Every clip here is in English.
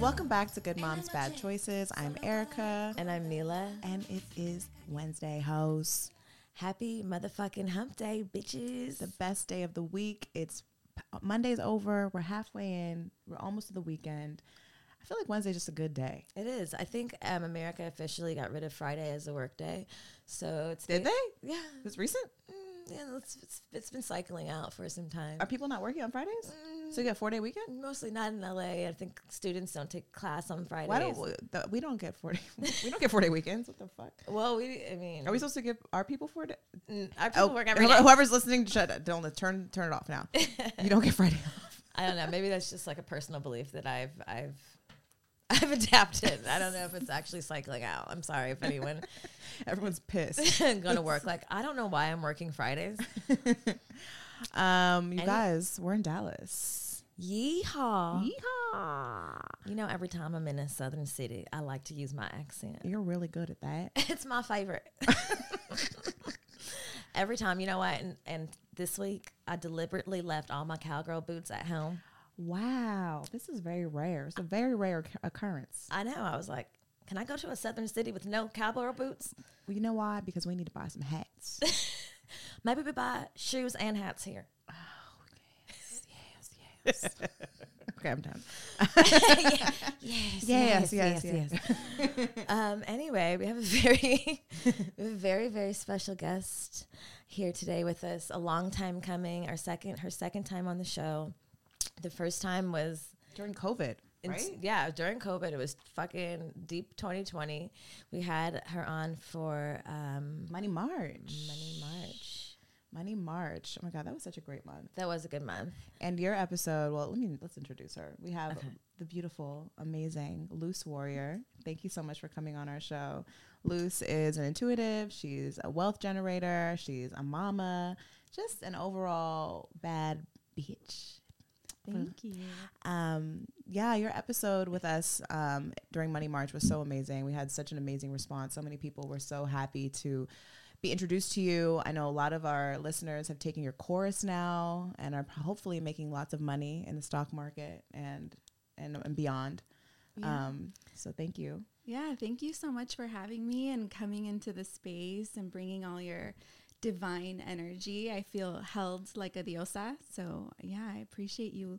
Welcome back to Good Moms Bad Choices. I'm Erica, And I'm Milah. and it is Wednesday, host. Happy motherfucking hump day, bitches. The best day of the week. It's Monday's over. We're halfway in. We're almost to the weekend. I feel like Wednesday's just a good day. It is. I think um, America officially got rid of Friday as a work day. So it's Did they? Yeah. It's recent. Mm, yeah, it's, it's, it's been cycling out for some time. Are people not working on Fridays? So you get four day weekend? Mostly not in LA. I think students don't take class on Fridays. Why don't we, the, we don't get four day? we don't get four day weekends. What the fuck? Well, we. I mean, Are we supposed to give our people four day? our people oh, work every whoever- day. whoever's listening, shut. Don't turn turn it off now. you don't get Friday off. I don't know. Maybe that's just like a personal belief that I've I've I've adapted. I don't know if it's actually cycling out. I'm sorry if anyone Everyone's pissed. going to work. Like I don't know why I'm working Fridays. Um, you Any- guys, we're in Dallas. Yeehaw. Yeehaw! You know, every time I'm in a southern city, I like to use my accent. You're really good at that. It's my favorite. every time, you know what? And, and this week, I deliberately left all my cowgirl boots at home. Wow, this is very rare. It's a very rare occurrence. I know. I was like, can I go to a southern city with no cowgirl boots? Well, you know why? Because we need to buy some hats. Maybe we buy shoes and hats here. Oh, yes, yes, yes. okay, I'm done. Yes, Yes, yes, yes. um, anyway, we have a very, we have a very, very special guest here today with us. A long time coming. Our second, her second time on the show. The first time was During COVID, right? yeah, during COVID. It was fucking deep 2020. We had her on for um, Money March. Money March. Money March. Oh my God, that was such a great month. That was a good month. And your episode, well, let me let's introduce her. We have the beautiful, amazing Luz Warrior. Thank you so much for coming on our show. Luce is an intuitive. She's a wealth generator. She's a mama. Just an overall bad bitch. Thank you. Um, yeah, your episode with us um, during Money March was so amazing. We had such an amazing response. So many people were so happy to be introduced to you. I know a lot of our listeners have taken your chorus now and are hopefully making lots of money in the stock market and and, and beyond. Yeah. Um, so thank you. yeah, thank you so much for having me and coming into the space and bringing all your divine energy. I feel held like a diosa. So, yeah, I appreciate you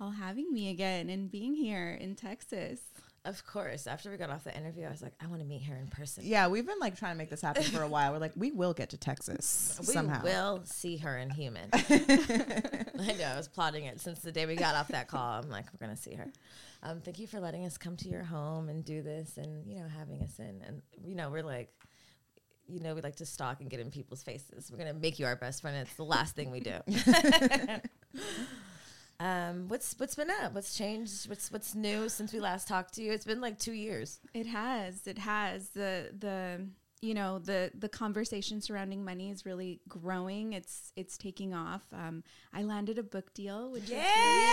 all having me again and being here in Texas. Of course. After we got off the interview, I was like, I want to meet her in person. Yeah, we've been like trying to make this happen for a while. We're like, we will get to Texas somehow. We somehow. will see her in human. I know. I was plotting it since the day we got off that call. I'm like, we're gonna see her. Um, thank you for letting us come to your home and do this, and you know, having us in. And you know, we're like, you know, we like to stalk and get in people's faces. We're gonna make you our best friend. It's the last thing we do. Um, what's what's been up? What's changed? What's what's new since we last talked to you? It's been like two years. It has. It has. The the you know the the conversation surrounding money is really growing. It's it's taking off. Um, I landed a book deal, which is really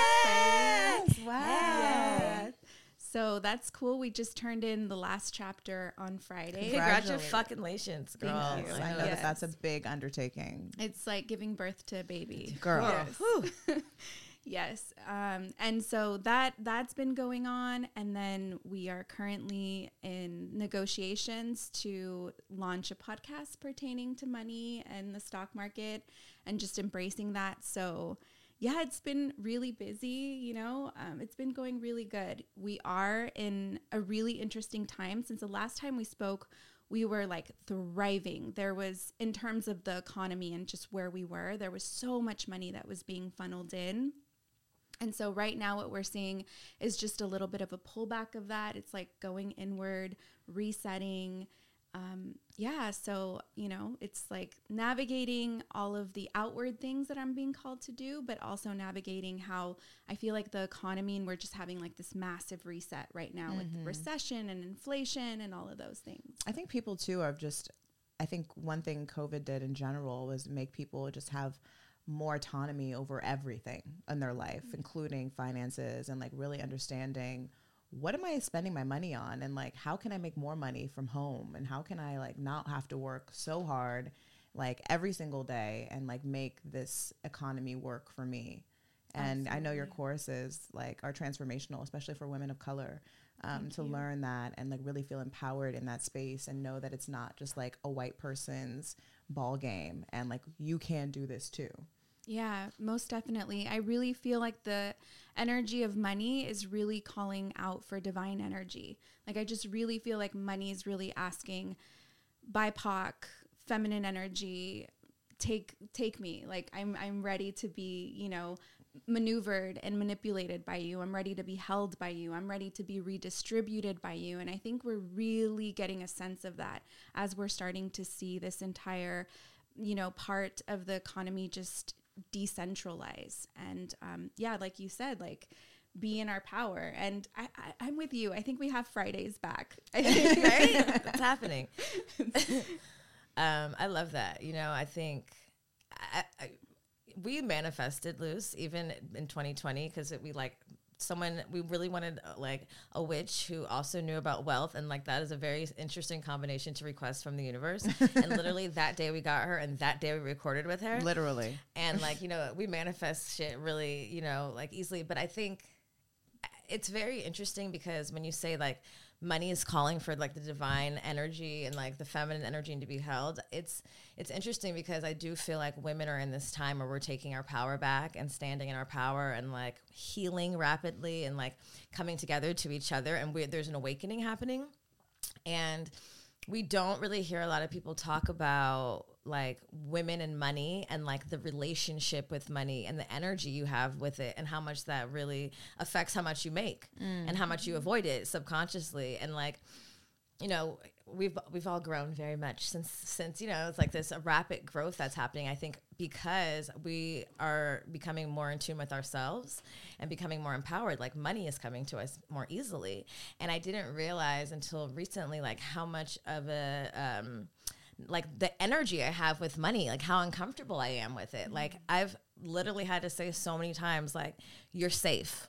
exciting. Wow. Yeah. so that's cool. We just turned in the last chapter on Friday. Congratulations. Congratulations, girl. Thank you. I know Yes. that that's a big undertaking. It's like giving birth to a baby. Girl. Yes. yes. Um, and so that that's been going on, and then we are currently in negotiations to launch a podcast pertaining to money and the stock market, and just embracing that. So. Yeah, it's been really busy, you know. Um, it's been going really good. We are in a really interesting time. Since the last time we spoke, we were like thriving. There was, in terms of the economy and just where we were, there was so much money that was being funneled in. And so, right now, what we're seeing is just a little bit of a pullback of that. It's like going inward, resetting. Um, yeah. So, you know, it's like navigating all of the outward things that I'm being called to do, but also navigating how I feel like the economy and we're just having like this massive reset right now with recession and inflation and all of those things. I think people too are just. I think one thing COVID did in general was make people just have more autonomy over everything in their life, including finances and like really understanding what am I spending my money on and like how can I make more money from home and how can I like not have to work so hard like every single day and like make this economy work for me. And I know your courses like are transformational, especially for women of color, um, to learn that and like really feel empowered in that space and know that it's not just like a white person's ball game and like you can do this too. Yeah, most definitely. I really feel like the energy of money is really calling out for divine energy. Like, I just really feel like money is really asking BIPOC, feminine energy, take take me. Like, I'm I'm ready to be, you know, maneuvered and manipulated by you. I'm ready to be held by you. I'm ready to be redistributed by you. And I think we're really getting a sense of that as we're starting to see this entire, you know, part of the economy just decentralize. And um, yeah, like you said, like be in our power. And I, I, I'm with you. I think we have Fridays back. right? It's happening. um, I love that. You know, I think I, I, we manifested Luz even in 2020 because we like someone we really wanted uh, like a witch who also knew about wealth and like that is a very interesting combination to request from the universe. And literally that day we got her and that day we recorded with her. Literally. and like you know we manifest shit really you know like easily. But i think it's very interesting because when you say like money is calling for like the divine energy and like the feminine energy to be held it's it's interesting because i do feel like women are in this time where we're taking our power back and standing in our power and like healing rapidly and like coming together to each other and we, there's an awakening happening. And we don't really hear a lot of people talk about like women and money and like the relationship with money and the energy you have with it and how much that really affects how much you make mm. and how much you avoid it subconsciously. And like you know we've we've all grown very much since since you know it's like this rapid growth that's happening i think because we are becoming more in tune with ourselves and becoming more empowered like money is coming to us more easily and i didn't realize until recently like how much of a um like the energy I have with money, like how uncomfortable I am with it. Like I've literally had to say so many times, like, you're safe.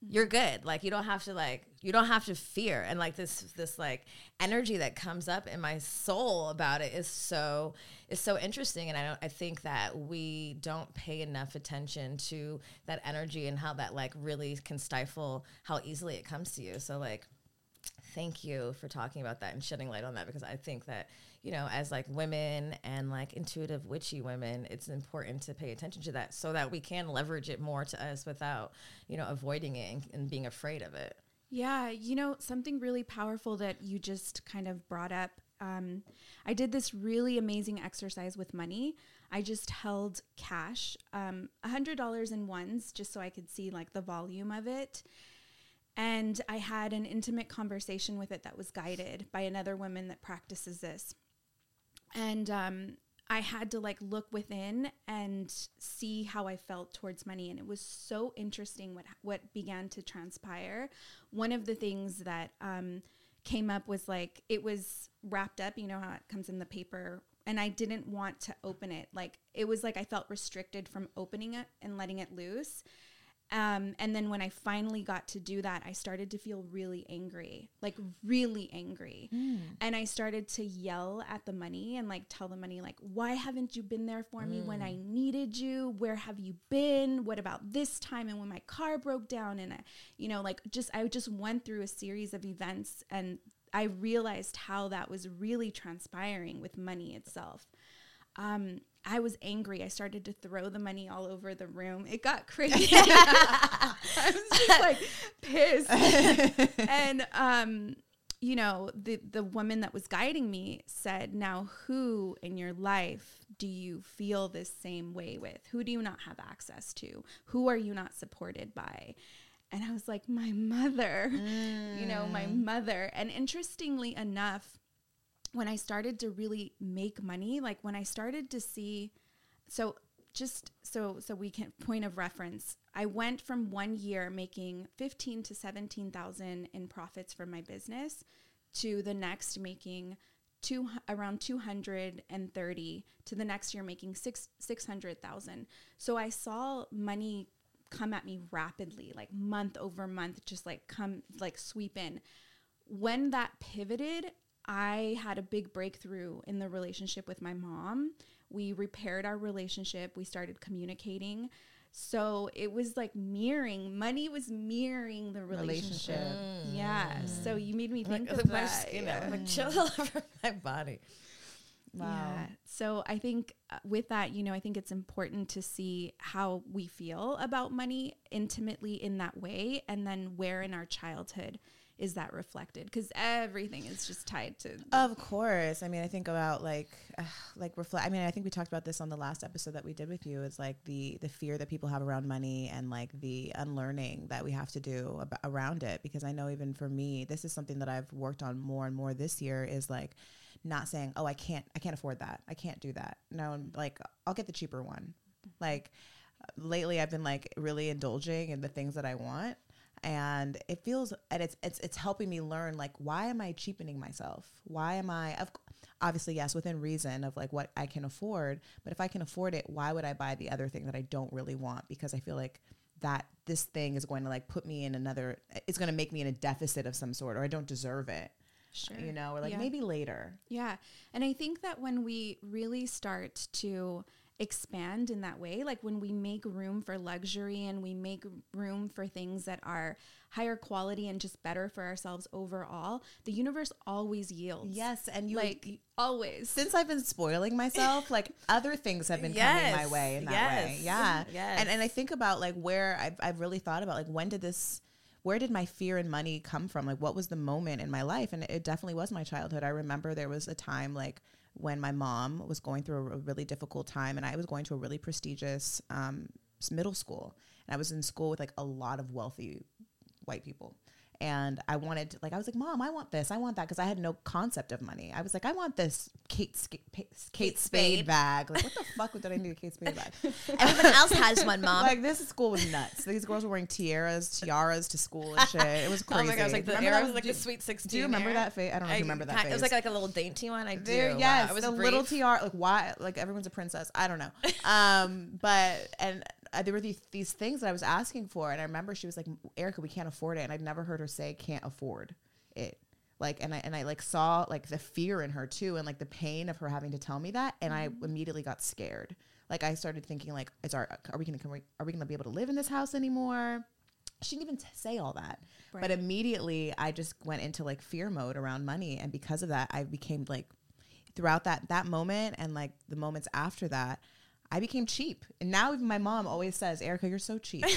You're good. Like you don't have to like you don't have to fear. And like this this like energy that comes up in my soul about it is so is so interesting. And I don't I think that we don't pay enough attention to that energy and how that like really can stifle how easily it comes to you. So like thank you for talking about that and shedding light on that because I think that you know as like women and like intuitive witchy women it's important to pay attention to that so that we can leverage it more to us without you know avoiding it and, and being afraid of it Yeah, you know, something really powerful that you just kind of brought up. Um, I did this really amazing exercise with money. I just held cash, um, $100 in ones, just so I could see like the volume of it. And I had an intimate conversation with it that was guided by another woman that practices this. And um, I had to like look within and see how I felt towards money, and it was so interesting what what began to transpire. One of the things that um, came up was like it was wrapped up. You know how it comes in the paper, and I didn't want to open it. Like it was like I felt restricted from opening it and letting it loose. Um, and then when I finally got to do that, I started to feel really angry, like really angry. And I started to yell at the money and like tell the money, like, why haven't you been there for me when I needed you? Where have you been? What about this time? And when my car broke down, and I, you know, like just, I just went through a series of events and I realized how that was really transpiring with money itself um, I was angry. I started to throw the money all over the room. It got crazy. I was just like pissed. and um, you know, the the woman that was guiding me said, "Now, who in your life do you feel this same way with? Who do you not have access to? Who are you not supported by?" And I was like, "My mother." You know, my mother. And interestingly enough, when I started to really make money, like when I started to see, so just so so we can point of reference, I went from one year making fifteen to seventeen thousand in profits from my business to the next making two around two hundred and thirty to the next year making six six hundred thousand. So I saw money come at me rapidly, like month over month, just like come like sweep in when that pivoted, I had a big breakthrough in the relationship with my mom. We repaired our relationship, we started communicating. So it was like mirroring, money was mirroring the relationship. Relationship. Yeah. So you made me think Like, of my that. skin, yeah. I'm like chill all over my body. Wow. Yeah. So I think uh, with that, you know, I think it's important to see how we feel about money intimately in that way, and then where in our childhood is that reflected? Because everything is just tied to. Of course. I mean, I think about like, uh, like reflect. I mean, I think we talked about this on the last episode that we did with you. It's like the the fear that people have around money and like the unlearning that we have to do ab- around it. Because I know even for me, this is something that I've worked on more and more this year. Is like not saying, "Oh, I can't, I can't afford that. I can't do that." No, I'm like I'll get the cheaper one. Like lately, I've been like really indulging in the things that I want and it feels and it's it's it's helping me learn like why am I cheapening myself? Why am I of obviously yes within reason of like what I can afford, but if I can afford it, why would I buy the other thing that I don't really want because I feel like that this thing is going to like put me in another it's going to make me in a deficit of some sort or I don't deserve it. Sure. You know, or like Yeah. maybe later. Yeah. And I think that when we really start to expand in that way, like when we make room for luxury and we make room for things that are higher quality and just better for ourselves overall, the universe always yields. Yes, and you Like always. since I've been spoiling myself, like other things have been coming my way in that way. yes, Yeah. yes. And and I think about like where I've I've really thought about like when did this where did my fear and money come from? Like what was the moment in my life? And it definitely was my childhood. I remember there was a time like when my mom was going through a really difficult time and I was going to a really prestigious um, middle school. And I was in school with like a lot of wealthy white people. And I wanted, like, I was like, Mom, I want this, I want that, because I had no concept of money. I was like, I want this Kate Sca- Pa- Kate, Spade, Spade. bag. Like, what the fuck did I need a Kate Spade bag? Everyone else has one, mom. like, this school was nuts. These girls were wearing tiaras, tiaras to school and shit. It was crazy. Oh my gosh, like the Remember era was like do- the sweet sixteen. Do you remember era? that phase? I don't know if you remember that kind- phase. It was like like a little dainty one. I do. There, Wow, yes, I was the little tiara. Like why? Like everyone's a princess. I don't know. Um, but and uh, there were these these things that I was asking for, and I remember she was like, "Erica, we can't afford it," and I'd never heard her say "can't afford it." Like, and I and I like saw like the fear in her too, and like the pain of her having to tell me that, and I immediately got scared. Like I started thinking like, "Is our are we gonna are we gonna be able to live in this house anymore?" She didn't even t- say all that. But immediately I just went into like fear mode around money. And because of that, I became like, throughout that, that moment and like the moments after that, I became cheap. And now even my mom always says, Erica, you're so cheap.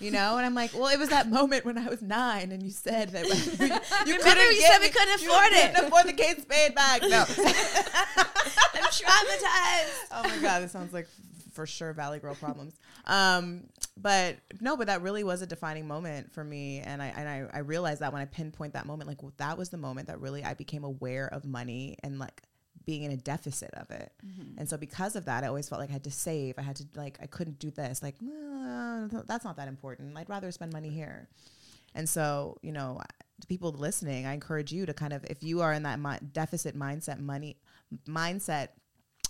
You know, and I'm like, well, it was that moment when I was nine, and you said that you, you Remember you said we couldn't afford it. couldn't afford the Kate Spade bag. No. I'm traumatized. oh my god, this sounds like for sure Valley Girl problems. Um, but no, but that really was a defining moment for me, and I and I, I realized that when I pinpoint that moment, like well, that was the moment that really I became aware of money and like being in a deficit of it. And so because of that, I always felt like I had to save. I had to like I couldn't do this. Like "Uh, that's not that important. I'd rather spend money here. And so, you know, to people listening, I encourage you to kind of, if you are in that mi- deficit mindset, money mindset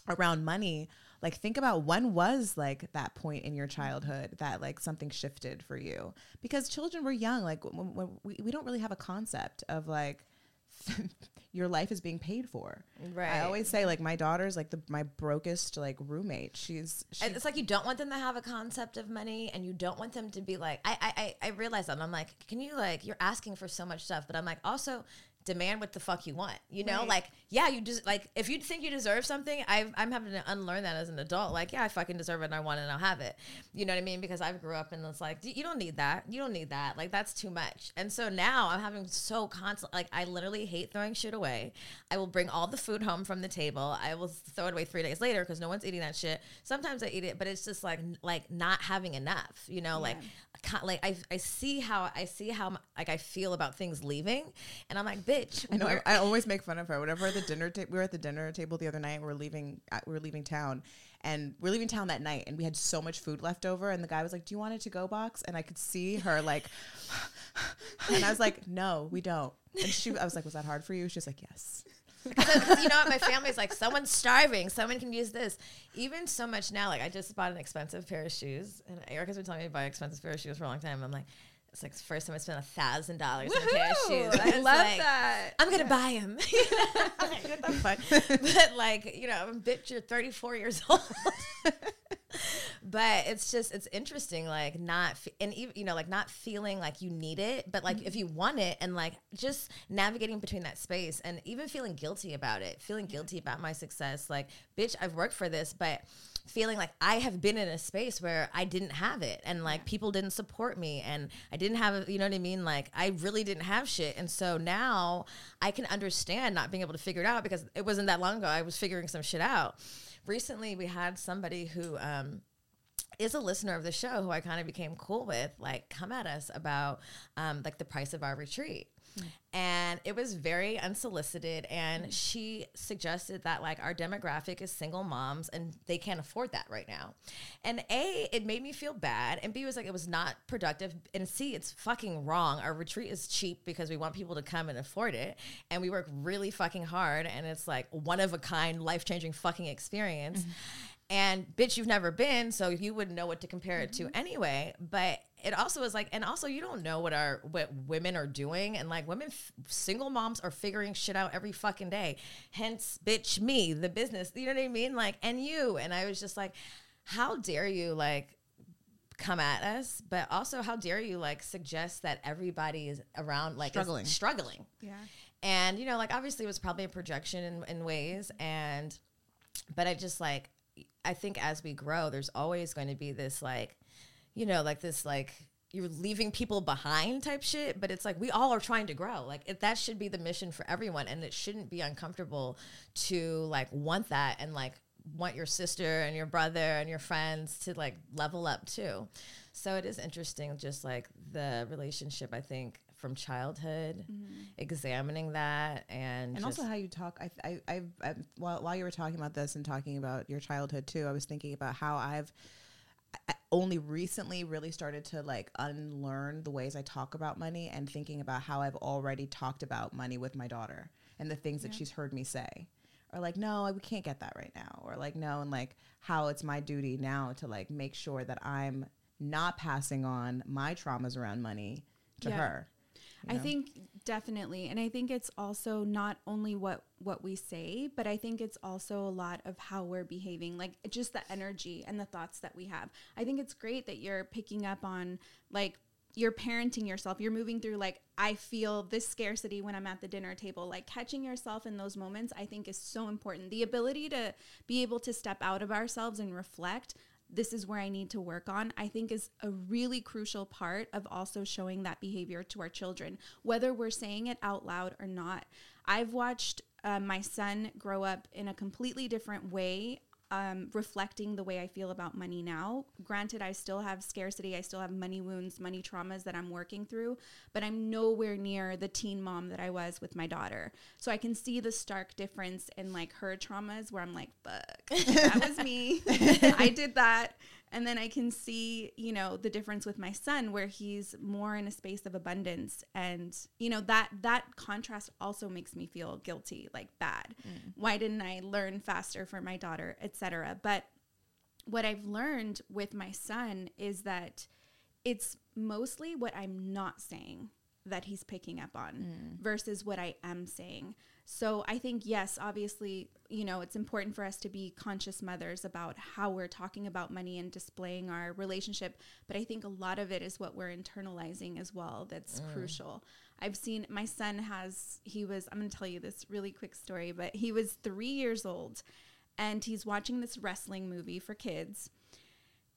around money, like think about when was like that point in your childhood that like something shifted for you because children were young like when, when we, we don't really have a concept of like your life is being paid for Right. i always say like my daughter's like the my brokest like roommate she's she, And it's like you don't want them to have a concept of money and you don't want them to be like I I I, I realize that and I'm like, can you like you're asking for so much stuff, but I'm like also demand what the fuck you want. You know, Right. like yeah, you just like if you think you deserve something, i I'm having to unlearn that as an adult. Like yeah, I fucking deserve it and I want it and I'll have it. You know what I mean? Because I've grew up and it's like you don't need that. You don't need that. Like that's too much. And so now I'm having so constant. Like I literally hate throwing shit away. I will bring all the food home from the table. I will throw it away three days later because no one's eating that shit. Sometimes I eat it, but it's just like like not having enough. You know, like ca- like I I see how I see how like I feel about things leaving, and I'm like, bitch. I know. I, I always make fun of her. Whenever at the dinner table, we were at the dinner table the other night. We are leaving. uh, We were leaving town, and we are leaving town that night. And we had so much food left over. And the guy was like, "Do you want a to go box?" And I could see her like, and I was like, "No, we don't." And she, I was like, "Was that hard for you?" She was like, "Yes." Because you know what, my family's like, someone's starving, someone can use this. Even so much now, like I just bought an expensive pair of shoes, and Erica's been telling me to buy expensive pair of shoes for a long time. I'm like, it's like the first time I spent a thousand dollars on a pair of shoes. I love like, that. I'm gonna buy them. what the fuck? But like, you know, bitch, you're 34 years old. but it's just it's interesting like not f- and even you know like not feeling like you need it but like if mm-hmm. you want it and like just navigating between that space and even feeling guilty about it feeling guilty about my success like bitch i've worked for this but feeling like i have been in a space where i didn't have it and like people didn't support me and i didn't have you know what i mean? Like i really didn't have shit. And so now i can understand not being able to figure it out because it wasn't that long ago i was figuring some shit out recently we had somebody who um is a listener of the show who I kind of became cool with, like, come at us about um, like the price of our retreat. And it was very unsolicited. And mm. she suggested that like our demographic is single moms and they can't afford that right now. And A, it made me feel bad. And B was like, it was not productive. And C, it's fucking wrong. Our retreat is cheap because we want people to come and afford it. And we work really fucking hard. And it's like one of a kind, life changing fucking experience. Mm-hmm. And bitch, you've never been, so you wouldn't know what to compare it to mm-hmm. anyway. But it also is like, and also you don't know what our what women are doing, and like women, f- single moms are figuring shit out every fucking day. Hence, bitch, me, the business. You know what I mean? Like, and you. And I was just like, how dare you like come at us? But also, how dare you like suggest that everybody is around like Struggling. struggling. Yeah. And you know, like obviously it was probably a projection in, in ways, and but I just like I think as we grow, there's always going to be this like, you know, like this like you're leaving people behind type shit. But it's like we all are trying to grow. Like it, that should be the mission for everyone, and it shouldn't be uncomfortable to like want that and like want your sister and your brother and your friends to like level up too. So it is interesting, just like the relationship. I think from childhood, mm-hmm. examining that and and also how you talk. I, I, I, I while, while you were talking about this and talking about your childhood too, I was thinking about how I've I only recently really started to like unlearn the ways I talk about money and thinking about how I've already talked about money with my daughter and the things that she's heard me say. Or like, no, we can't get that right now. Or like, no, and like how it's my duty now to like make sure that I'm not passing on my traumas around money to Yeah. her. You I know? think definitely, and I think it's also not only what what we say, but I think it's also a lot of how we're behaving, like just the energy and the thoughts that we have. I think it's great that you're picking up on like you're parenting yourself. You're moving through like I feel this scarcity when I'm at the dinner table. Like catching yourself in those moments, I think is so important. The ability to be able to step out of ourselves and reflect this is where I need to work on, I think is a really crucial part of also showing that behavior to our children, whether we're saying it out loud or not. I've watched uh, my son grow up in a completely different way. Um, reflecting the way I feel about money now. Granted, I still have scarcity, I still have money wounds, money traumas that I'm working through, but I'm nowhere near the teen mom that I was with my daughter. So I can see the stark difference in like her traumas where I'm like, fuck, that was me. I did that. And then I can see, you know, the difference with my son where he's more in a space of abundance. And, you know, that that contrast also makes me feel guilty, like bad. Mm. Why didn't I learn faster for my daughter, etc. But what I've learned with my son is that it's mostly what I'm not saying that he's picking up on mm. versus what I am saying. So I think, yes, obviously, you know, it's important for us to be conscious mothers about how we're talking about money and displaying our relationship. But I think a lot of it is what we're internalizing as well that's mm. crucial. I've seen my son has, he was, I'm going to tell you this really quick story, but he was three years old and he's watching this wrestling movie for kids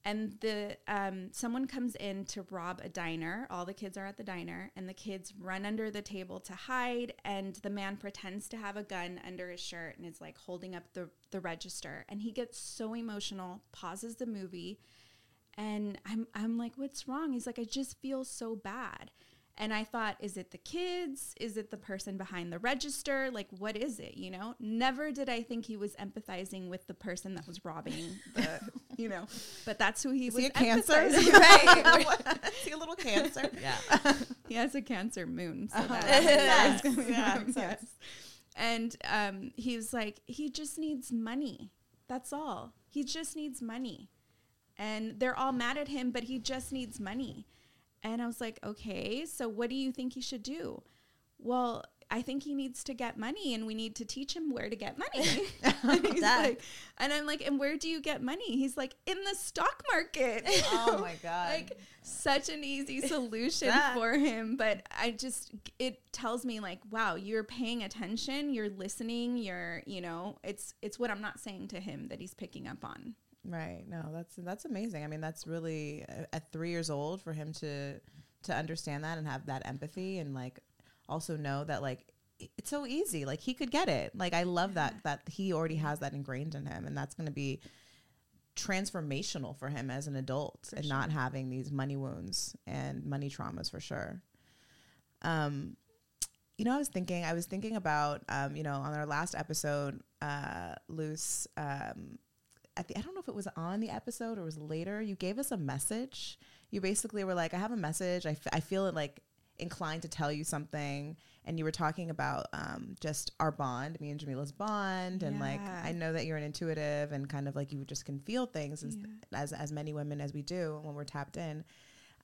and the um, someone comes in to rob a diner. All the kids are at the diner and the kids run under the table to hide and the man pretends to have a gun under his shirt and is like holding up the, the register. And he gets so emotional pauses the movie and I'm, I'm like what's wrong? He's like i just feel so bad and i thought is it the kids is it the person behind the register like what is it you know never did i think he was empathizing with the person that was robbing the you know but that's who he Is was he a cancer? empathizing right. Is he a little cancer? Yeah. he has a cancer moon so that Yes. Yeah, on, makes sense. yes. and um, he was like he just needs money that's all he just needs money and they're all mad at him but he just needs money and i was like okay so what do you think he should do? Well i think he needs to get money and we need to teach him where to get money. Oh, and, he's like, and i'm like and where do you get money? He's like in the stock market. Oh my god. like such an easy solution for him but i just it tells me like wow you're paying attention you're listening you're you know it's it's what i'm not saying to him that he's picking up on Right. No, that's that's amazing. I mean, that's really uh, at three years old for him to to understand that and have that empathy and like also know that like it's so easy. Like he could get it. Like I love that that he already has that ingrained in him, and that's going to be transformational for him as an adult and not having these money wounds and money traumas for sure. Um, you know, I was thinking, I was thinking about, um, you know, on our last episode, uh, Luz, um, at the, I don't know if it was on the episode or was later, you gave us a message. You basically were like, I have a message. I, f- I feel it like inclined to tell you something. And you were talking about um, just our bond, me and Jamila's bond. And like, I know that you're an intuitive and kind of like you just can feel things as, as, as many women as we do when we're tapped in.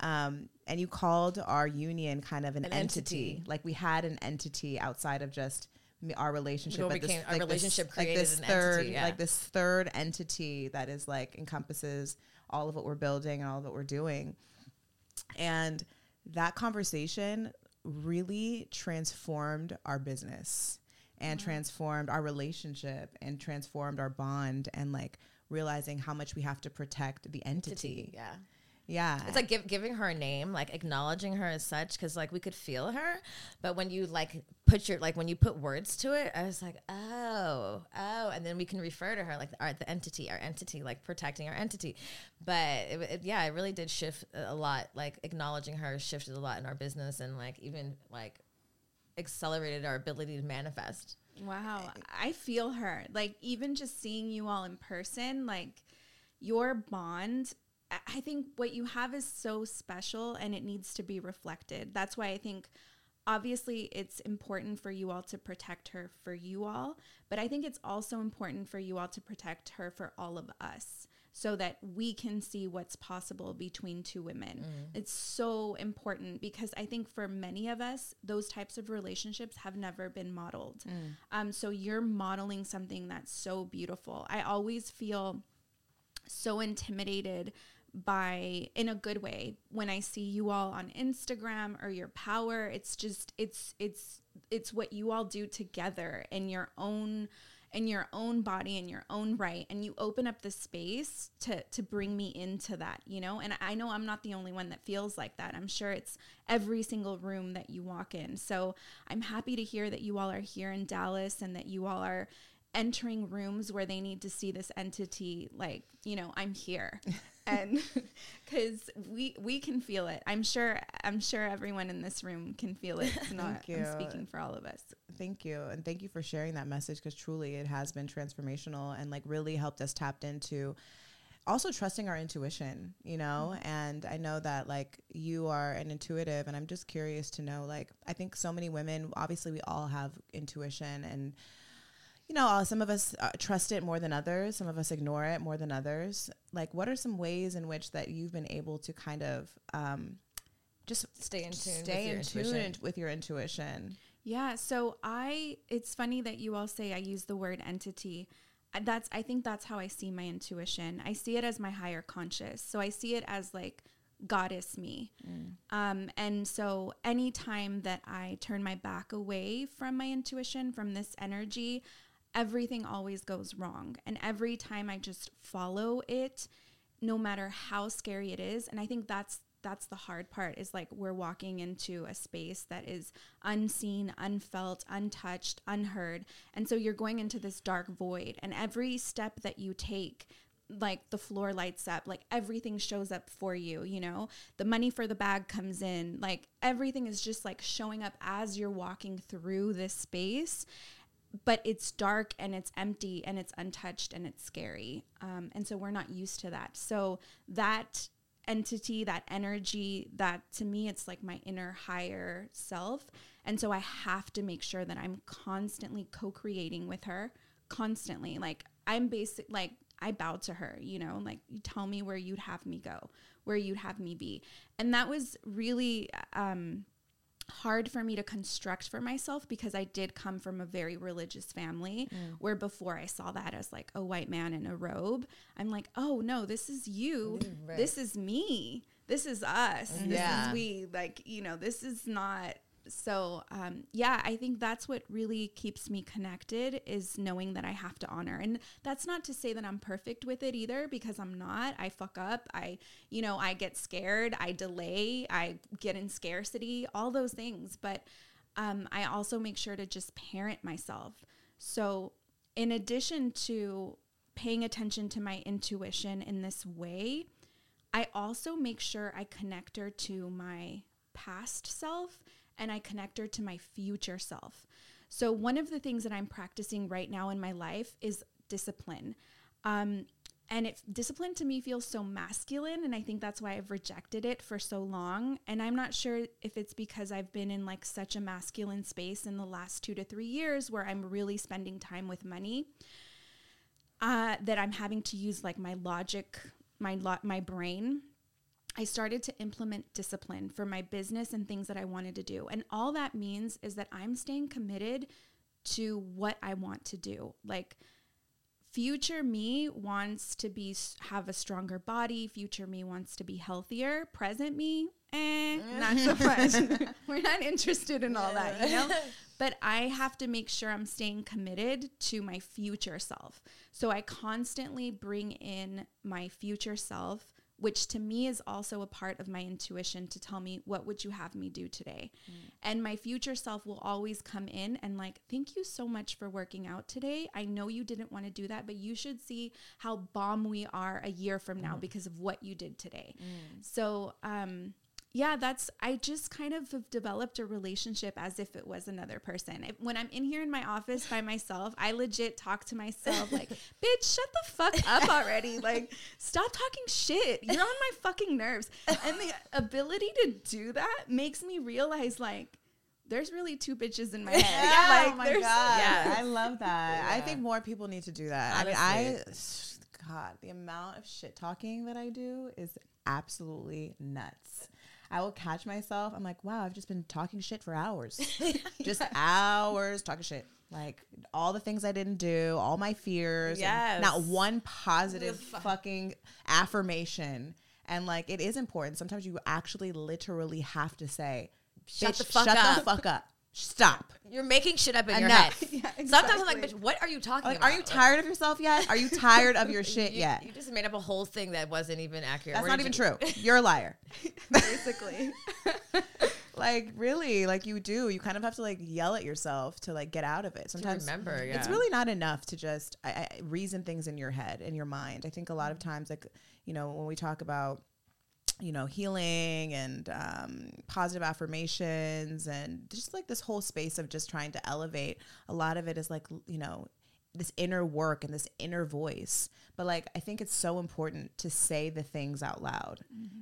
Um, and you called our union kind of an, An entity. entity. Like we had an entity outside of just our relationship. But this- our like this- relationship like created this an third, entity, yeah. like this third entity that is like encompasses all of what we're building and all of what we're doing. And that conversation really transformed our business and mm-hmm. transformed our relationship and transformed our bond and like realizing how much we have to protect the entity. Yeah. Yeah. It's like give, giving her a name, like acknowledging her as such, because like we could feel her, but when you like put your like when you put words to it, I was like, oh, oh, and then we can refer to her like our the entity, our entity, like protecting our entity. But it, it, yeah, it really did shift a lot. Like acknowledging her shifted a lot in our business, and like even like accelerated our ability to manifest. Wow. I feel her. Like even just seeing you all in person, like your bond, I- think what you have is so special and it needs to be reflected. That's why I think obviously it's important for you all to protect her for you all, but I think it's also important for you all to protect her for all of us so that we can see what's possible between two women. It's so important because I think for many of us, those types of relationships have never been modeled. Um, so you're modeling something that's so beautiful. I always feel so intimidated by in a good way when I see you all on Instagram or your power. It's just it's it's it's what you all do together in your own in your own body in your own right. And you open up the space to to bring me into that you know? And i know i'm not the only one that feels like that. I'm sure it's every single room that you walk in. So i'm happy to hear that you all are here in dallas and that you all are entering rooms where they need to see this entity. Like you know i'm here and because we we can feel it i'm sure i'm sure everyone in this room can feel it it's not Thank you. i'm speaking for all of us Thank you. And thank you for sharing that message because truly it has been transformational and like really helped us tapped into also trusting our intuition, you know? Mm-hmm. And I know that like you are an intuitive and I'm just curious to know like I think so many women obviously we all have intuition and you know, uh, some of us uh, trust it more than others. Some of us ignore it more than others. Like, what are some ways in which that you've been able to kind of um, just Stay in tune with stay your in tune intuition. with your intuition? Yeah, so I it's funny that you all say I use the word entity. Uh, That's I think that's how I see my intuition. I see it as my higher conscious. So I see it as like goddess me. Um, and so anytime that I turn my back away from my intuition, from this energy, everything always goes wrong. And every time I just follow it, no matter how scary it is, and I think that's that's the hard part is like we're walking into a space that is unseen, unfelt, untouched, unheard. And so you're going into this dark void and every step that you take like the floor lights up, like everything shows up for you, you know? The money for the bag comes in, like everything is just like showing up as you're walking through this space but it's dark and it's empty and it's untouched and it's scary. Um, and so we're not used to that. So that entity, that energy, that to me, it's like my inner higher self. And so I have to make sure that I'm constantly co creating with her, constantly. Like I'm basic, like I bow to her, you know, like you tell me where you'd have me go, where you'd have me be. And that was really, um, hard for me to construct for myself because I did come from a very religious family mm. where before I saw that as like a white man in a robe, I'm like, oh no, this is you. Mm, right. This is me. This is us. This Yeah. is we. Like, you know, this is not. So, um, yeah, I think that's what really keeps me connected is knowing that I have to honor. And that's not to say that I'm perfect with it either, because I'm not. I fuck up. I, you know, I get scared. I delay. I get in scarcity, all those things. But um, I also make sure to just parent myself. So, in addition to paying attention to my intuition in this way, I also make sure I connect her to my past self and I connect her to my future self. So, one of the things that I'm practicing right now in my life is discipline. Um, and it discipline to me feels so masculine and i think that's why i've rejected it for so long and i'm not sure if it's because i've been in like such a masculine space in the last two to three years where i'm really spending time with money uh, that i'm having to use like my logic my lo- my brain I started to implement discipline for my business and things that I wanted to do. And all that means is that I'm staying committed to what I want to do. Like future me wants to be have a stronger body, future me wants to be healthier, present me eh, not so much. We're not interested in all that, you know? But I have to make sure I'm staying committed to my future self. So I constantly bring in my future self which to me is also a part of my intuition to tell me what would you have me do today? Mm. And my future self will always come in and like thank you so much for working out today. I know you didn't want to do that but you should see how bomb we are a year from now mm. because of what you did today. Mm. So um yeah, that's I just kind of have developed a relationship as if it was another person. If, when I'm in here in my office by myself, I legit talk to myself like, "Bitch, shut the fuck up already! Like, stop talking shit. You're on my fucking nerves." And the ability to do that makes me realize like there's really two bitches in my head. Yeah, like, oh my god, Yeah. I love that. I think more people need to do that. I mean, I, God, the amount of shit talking that I do is absolutely nuts. I will catch myself. I'm like, wow, I've just been talking shit for hours, just hours talking shit. Like all the things I didn't do, all my fears, and not one positive fucking affirmation. And like, it is important. Sometimes you actually literally have to say, Shut the fuck shut up." the fuck up. Stop. You're making shit up in your head. Yeah, Sometimes I'm like, bitch, what are you talking Like, about? are you tired of yourself yet? Are you tired of your shit you, yet? You just made up a whole thing that wasn't even accurate. That's Where not even you- true. You're a liar. basically. like really, like you do. You kind of have to like yell at yourself to like get out of it. To Sometimes remember, it's really not enough to just I, I, reason things in your head in your mind. I think a lot of times, like you know, when we talk about you know healing and um, positive affirmations and just like this whole space of just trying to elevate, a lot of it is like you know this inner work and this inner voice. But like I think it's so important to say the things out loud.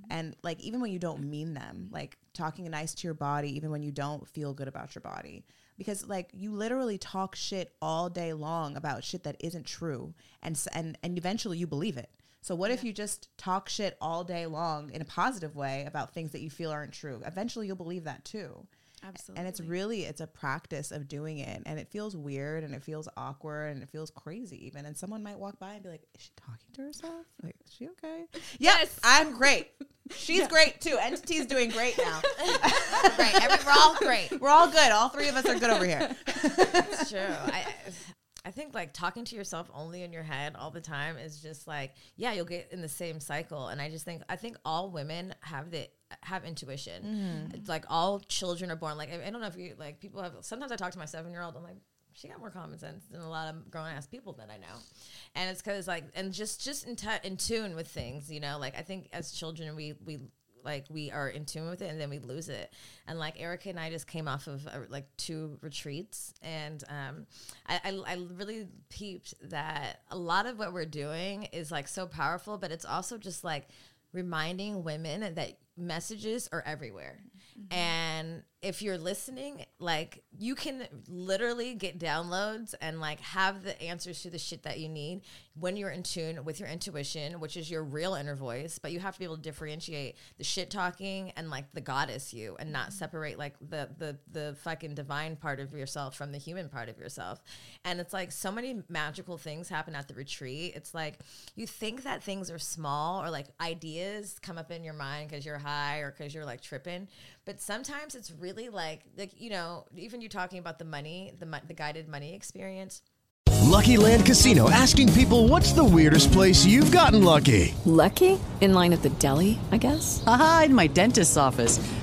And like even when you don't mean them, like talking nice to your body even when you don't feel good about your body. because like you literally talk shit all day long about shit that isn't true and and and eventually you believe it so what if you just talk shit all day long in a positive way about things that you feel aren't true eventually you'll believe that too. Absolutely. and it's really it's a practice of doing it. And it feels weird and it feels awkward and it feels crazy even. And someone might walk by and be like is she talking to herself? Like is she okay? Yes. I'm great. She's great too. Entity's doing great now. Right. Every, we're all great. we're all good. All three of us are good over here. It's true. I think like talking to yourself only in your head all the time is just like, yeah, you'll get in the same cycle. And I just think, I think all women have the have intuition. Mm-hmm. It's like all children are born. Like I, I don't know if you like people have. Sometimes I talk to my seven year old. I'm like. She got more common sense than a lot of grown ass people that I know, and it's because like and just just in, t- in tune with things, you know. Like I think as children we we like we are in tune with it and then we lose it. And like erica and i just came off of uh, like two retreats and um, I, I, I really peeped that a lot of what we're doing is like so powerful but it's also just like reminding women that messages are everywhere. And if you're listening like you can literally get downloads and like have the answers to the shit that you need when you're in tune with your intuition which is your real inner voice but you have to be able to differentiate the shit talking and like the goddess you and not mm-hmm. separate like the the the fucking divine part of yourself from the human part of yourself. And it's like so many magical things happen at the retreat. It's like you think that things are small or like ideas come up in your mind because you're high or because you're like tripping but sometimes it's really like like you know even you talking about the money the the guided money experience Lucky Land Casino asking people what's the weirdest place you've gotten lucky? Lucky? In line at the deli, I guess? Aha, in my dentist's office.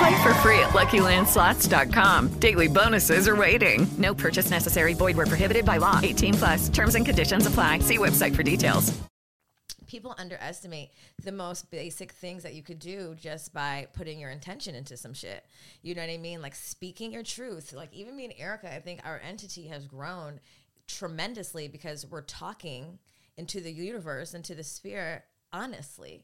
Play for free at LuckyLandSlots.com. Daily bonuses are waiting. No purchase necessary. Void where prohibited by law. 18 plus. Terms and conditions apply. See website for details. people underestimate the most basic things that you could do just by putting your intention into some shit. You know what I mean? Like speaking your truth. Like even me and Erica, I think our entity has grown tremendously because we're talking into the universe, into the sphere honestly.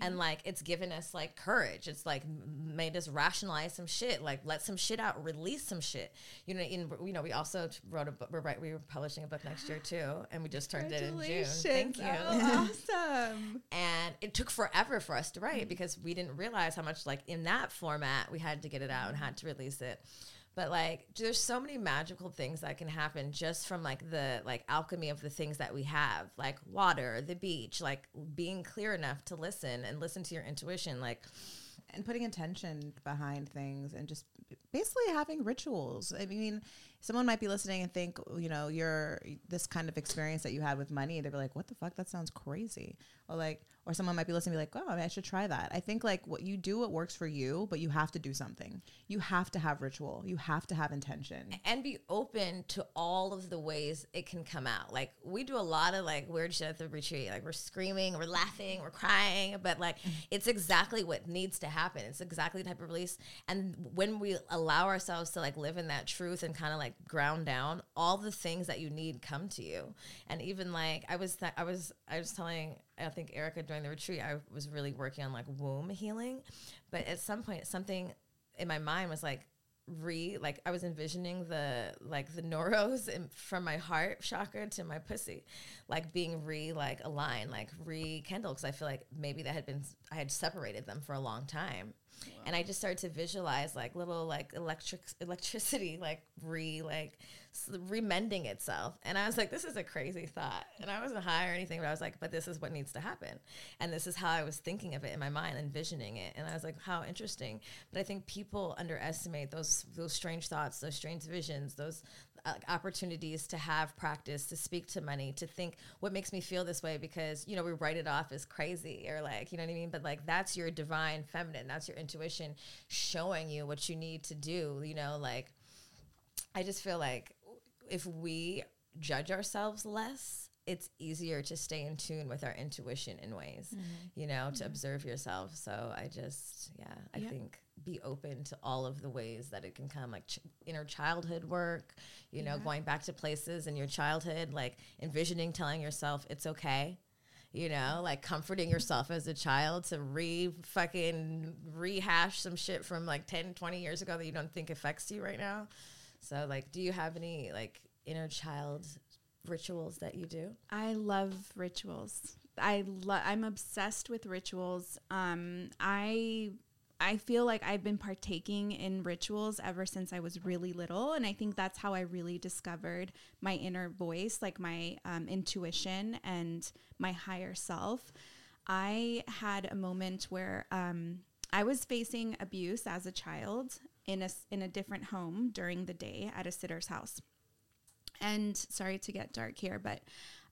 And like it's given us like courage. It's like made us rationalize some shit. Like let some shit out, release some shit. You know, in you know, we also wrote a book. We're right. We were publishing a book next year too, and we just turned it in June. Thank you. Oh, awesome. And it took forever for us to write because we didn't realize how much like in that format we had to get it out and had to release it. But like there's so many magical things that can happen just from like the like alchemy of the things that we have, like water, the beach, like being clear enough to listen and listen to your intuition. Like and putting intention behind things and just basically having rituals. I mean, someone might be listening and think, you know, you're this kind of experience that you had with money, they'd be like, "What the fuck? That sounds crazy." Or like, or someone might be listening and be like, "Oh, I, mean, I should try that." I think like what you do, what works for you, but you have to do something. You have to have ritual. You have to have intention. and be open to all of the ways it can come out. Like we do a lot of like weird shit at the retreat. Like we're screaming, we're laughing, we're crying, but like it's exactly what needs to happen. It's exactly the type of release. And when we allow ourselves to like live in that truth and kind of like ground down, all the things that you need come to you. And even like I was th- I was I was telling I think Erica during the retreat, I was really working on like womb healing. But at some point something in my mind was like re like I was envisioning the like the neuros in, from my heart chakra to my pussy, like being re like aligned, like rekindled because I feel like maybe that had been I had separated them for a long time, and I just started to visualize like little like electric electricity like re like remending itself. And I was like, this is a crazy thought. And I wasn't high or anything, but I was like, but this is what needs to happen. And this is how I was thinking of it in my mind, envisioning it. And I was like, how interesting. But I think people underestimate those those strange thoughts, those strange visions, those uh, opportunities to have practice, to speak to money, to think what makes me feel this way because, you know, we write it off as crazy or like, you know what I mean? But like that's your divine feminine, that's your intuition showing you what you need to do, you know, like I just feel like if we judge ourselves less, it's easier to stay in tune with our intuition in ways, mm-hmm. you know, to mm-hmm. observe yourself. So I just, yeah, I Yeah. think be open to all of the ways that it can come, like ch- inner childhood work, you know, going back to places in your childhood, like envisioning telling yourself it's okay. You know, like comforting yourself as a child to re fucking rehash some shit from like 10, 20 years ago that you don't think affects you right now. So, like, do you have any like inner child rituals that you do? I love rituals. I love. I'm obsessed with rituals. Um, I I feel like I've been partaking in rituals ever since I was really little, and I think that's how I really discovered my inner voice, like my um, intuition and my higher self. I had a moment where um, I was facing abuse as a child in a in a different home during the day at a sitter's house and sorry to get dark here, but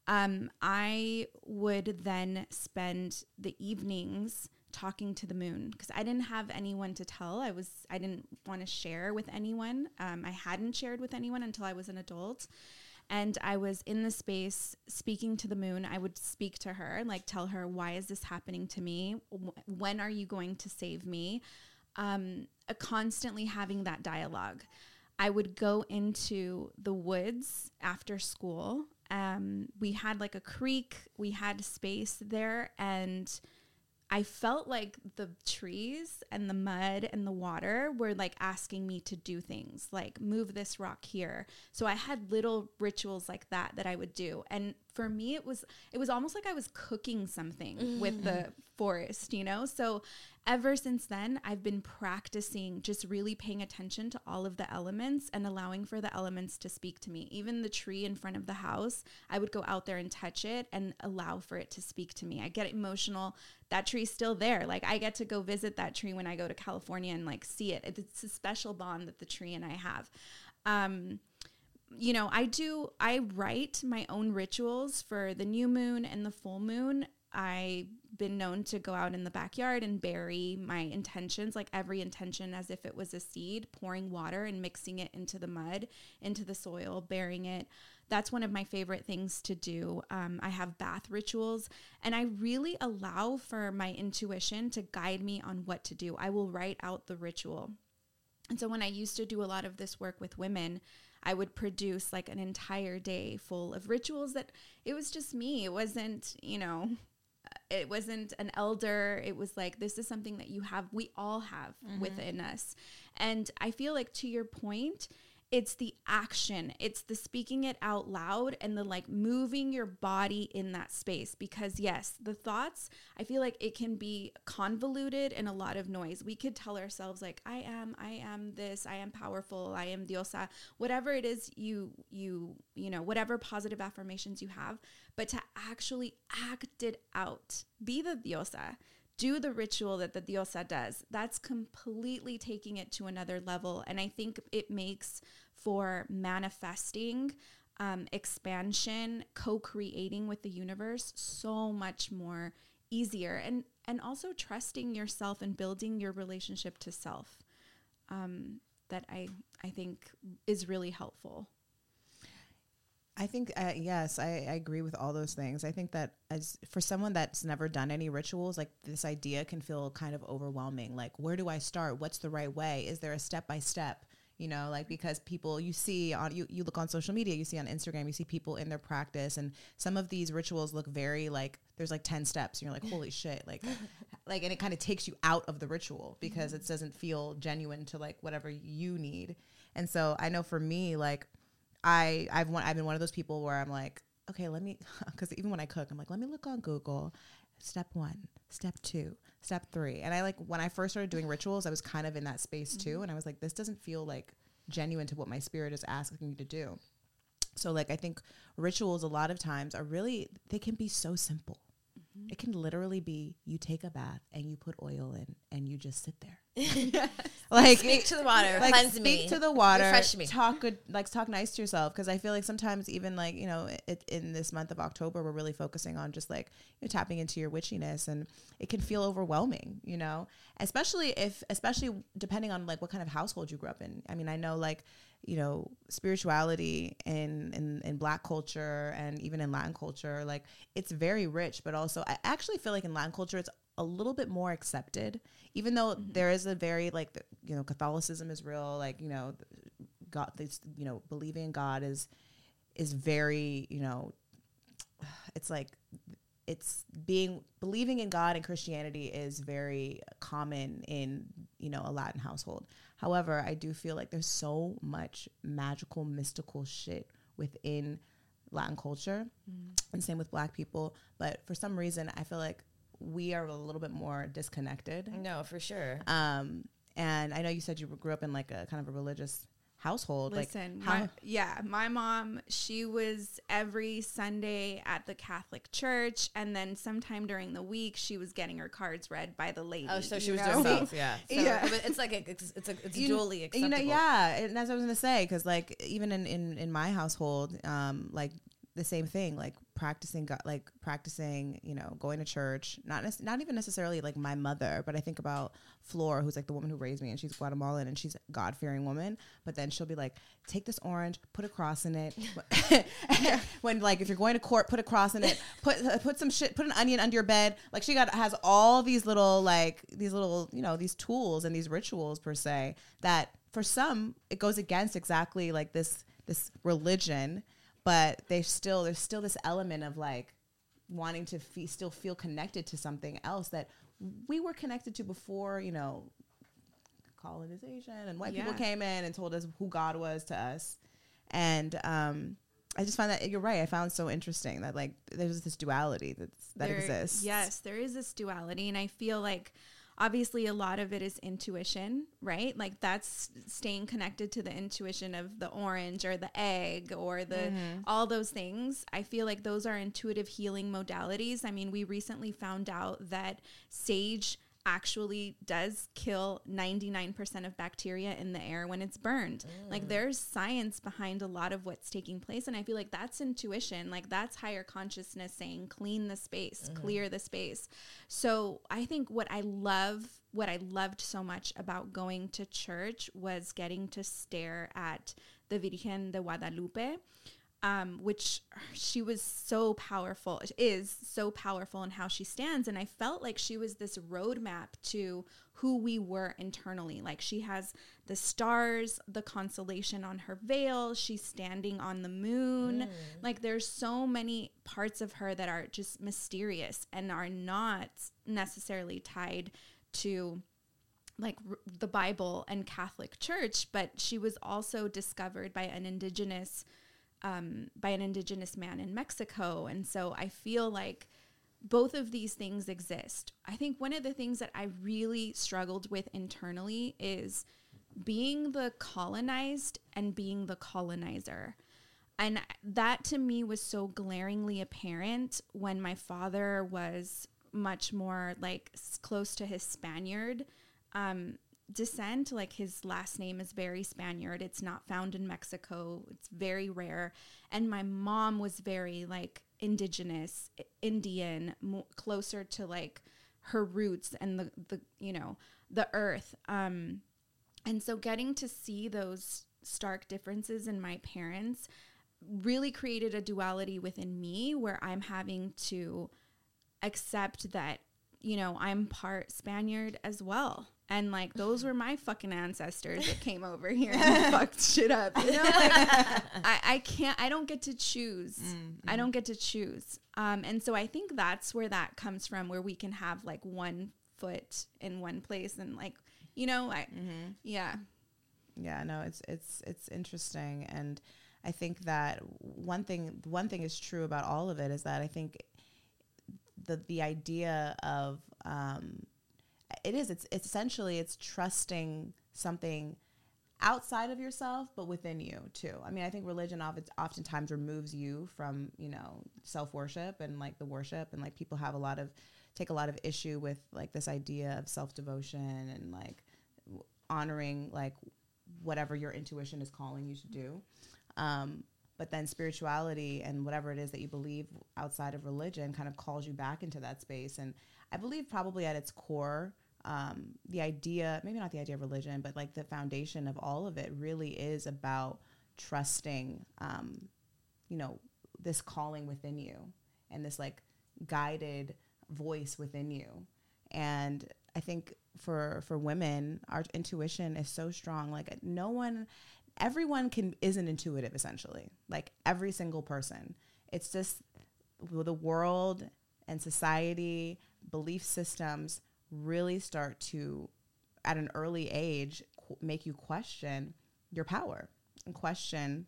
um, I would then spend the evenings talking to the moon because I didn't have anyone to tell. I was I didn't want to share with anyone. Um, I hadn't shared with anyone until I was an adult. And I was in the space speaking to the moon. I would speak to her, like tell her, why is this happening to me? When are you going to save me? Um, uh, constantly having that dialogue. I would go into the woods after school. Um, we had like a creek, we had space there, and I felt like the trees and the mud and the water were like asking me to do things like move this rock here. So I had little rituals like that that I would do. And for me it was it was almost like I was cooking something with the forest, you know? So ever since then I've been practicing just really paying attention to all of the elements and allowing for the elements to speak to me. Even the tree in front of the house, I would go out there and touch it and allow for it to speak to me. I get emotional that tree's still there. Like I get to go visit that tree when I go to California and like see it. It's a special bond that the tree and I have. Um, you know, I do, I write my own rituals for the new moon and the full moon. I've been known to go out in the backyard and bury my intentions, like every intention as if it was a seed, pouring water and mixing it into the mud, into the soil, burying it. That's one of my favorite things to do. Um, I have bath rituals and I really allow for my intuition to guide me on what to do. I will write out the ritual. And so when I used to do a lot of this work with women, I would produce like an entire day full of rituals that it was just me. It wasn't, you know, it wasn't an elder. It was like, this is something that you have, we all have Mhm. within us. And I feel like to your point, it's the action, it's the speaking it out loud and the like moving your body in that space. Because, yes, the thoughts, I feel like it can be convoluted and a lot of noise. We could tell ourselves, like, I am, I am this, I am powerful, I am diosa, whatever it is you, you, you know, whatever positive affirmations you have, but to actually act it out, be the diosa do the ritual that the diosa does. That's completely taking it to another level. And I think it makes for manifesting, um, expansion, co creating with the universe so much more easier. And, and also trusting yourself and building your relationship to self um, that I, I think is really helpful. I think uh, yes, I, I agree with all those things. I think that as for someone that's never done any rituals, like this idea can feel kind of overwhelming. Like, where do I start? What's the right way? Is there a step by step? You know, like because people you see on you you look on social media, you see on Instagram, you see people in their practice, and some of these rituals look very like there's like ten steps, and you're like, holy shit, like, like, and it kind of takes you out of the ritual because it doesn't feel genuine to like whatever you need. And so I know for me, like I I've one, I've been one of those people where I'm like, okay, let me because even when I cook, I'm like, let me look on Google. Step one, step two, step three, and I like when I first started doing rituals, I was kind of in that space too, mm-hmm. and I was like, this doesn't feel like genuine to what my spirit is asking me to do. So like I think rituals a lot of times are really they can be so simple. Mm-hmm. It can literally be you take a bath and you put oil in and you just sit there. like Speak to the water, like cleanse speak me, to the water, refresh me. talk good, like talk nice to yourself. Because I feel like sometimes even like you know it, in this month of October, we're really focusing on just like you know, tapping into your witchiness, and it can feel overwhelming. You know, especially if especially depending on like what kind of household you grew up in. I mean, I know like you know spirituality in, in in black culture and even in latin culture like it's very rich but also i actually feel like in latin culture it's a little bit more accepted even though mm-hmm. there is a very like the, you know catholicism is real like you know god this you know believing in god is is very you know it's like it's being believing in God and Christianity is very common in you know a Latin household. However, I do feel like there's so much magical, mystical shit within Latin culture, and same with Black people. But for some reason, I feel like we are a little bit more disconnected. No, for sure. Um, and I know you said you grew up in like a kind of a religious household. Listen, like how? my, yeah, my mom, she was every Sunday at the Catholic church, and then sometime during the week, she was getting her cards read by the lady. Oh, so she was know? doing both. Yeah. So yeah. but it's like a, it's it's, a, it's you, dually acceptable. You know, yeah, and that's what I was gonna say because like even in in in my household, um, like the same thing, like practicing, God, like practicing, you know, going to church. Not nec- not even necessarily like my mother, but I think about Flora, who's like the woman who raised me, and she's Guatemalan and she's a God fearing woman. But then she'll be like, take this orange, put a cross in it. when like if you're going to court, put a cross in it. Put uh, put some shit, put an onion under your bed. Like she got has all these little like these little you know these tools and these rituals per se that for some it goes against exactly like this this religion but they still there's still this element of like wanting to fe- still feel connected to something else that we were connected to before you know colonization and white people came in and told us who god was to us. And um i just find that you're right i found it so interesting that like there's this duality that's, that There- exists. Yes, there is this duality, and I feel like obviously a lot of it is intuition, right? Like that's staying connected to the intuition of the orange or the egg or the Mhm. all those things. I feel like those are intuitive healing modalities. I mean, we recently found out that sage actually does kill 99% of bacteria in the air when it's burned. Like mm. there's science behind a lot of what's taking place and I feel like that's intuition. Like that's higher consciousness saying clean the space, mm. clear the space. So, I think what I love what I loved so much about going to church was getting to stare at the Virgen de Guadalupe um, which she was so powerful, is so powerful in how she stands. And I felt like she was this roadmap to who we were internally. Like she has the stars, the constellation on her veil, she's standing on the moon. Like there's so many parts of her that are just mysterious and are not necessarily tied to like r- the Bible and Catholic Church, but she was also discovered by an indigenous um, by an indigenous man in Mexico, and so I feel like both of these things exist. I think one of the things that I really struggled with internally is being the colonized and being the colonizer. And that to me was so glaringly apparent when my father was much more like close to his Spaniard um, descent. Like his last name is very Spaniard. It's not found in Mexico. It's very rare. And my mom was very like indigenous, Indian, mo- closer to like her roots and the the you know the earth. Um, and so getting to see those stark differences in my parents really created a duality within me where I'm having to accept that, you know, I'm part Spaniard as well. And like those were my fucking ancestors that came over here and fucked shit up. You know, like I, I can't I don't get to choose. I don't get to choose. Um and so I think that's where that comes from where we can have like one foot in one place and like, you know, I yeah. yeah no it's it's it's interesting and i think that one thing one thing is true about all of it is that i think the the idea of um it is it's, it's essentially it's trusting something outside of yourself, but within you too. I mean, I think religion oft- oftentimes removes you from, you know, self worship and like the worship. And like people have a lot of, take a lot of issue with like this idea of self devotion and like w- honoring like whatever your intuition is calling you to do. Um, but then spirituality and whatever it is that you believe outside of religion kind of calls you back into that space. And I believe probably at its core, um, the idea, maybe not the idea of religion, but like the foundation of all of it really is about trusting, um, you know, this calling within you and this like guided voice within you. And I think for for women, our intuition is so strong. Like no one, everyone can isn't intuitive essentially. Like every single person. It's just the world and society, belief systems really start to, at an early age, qu- make you question your power and question,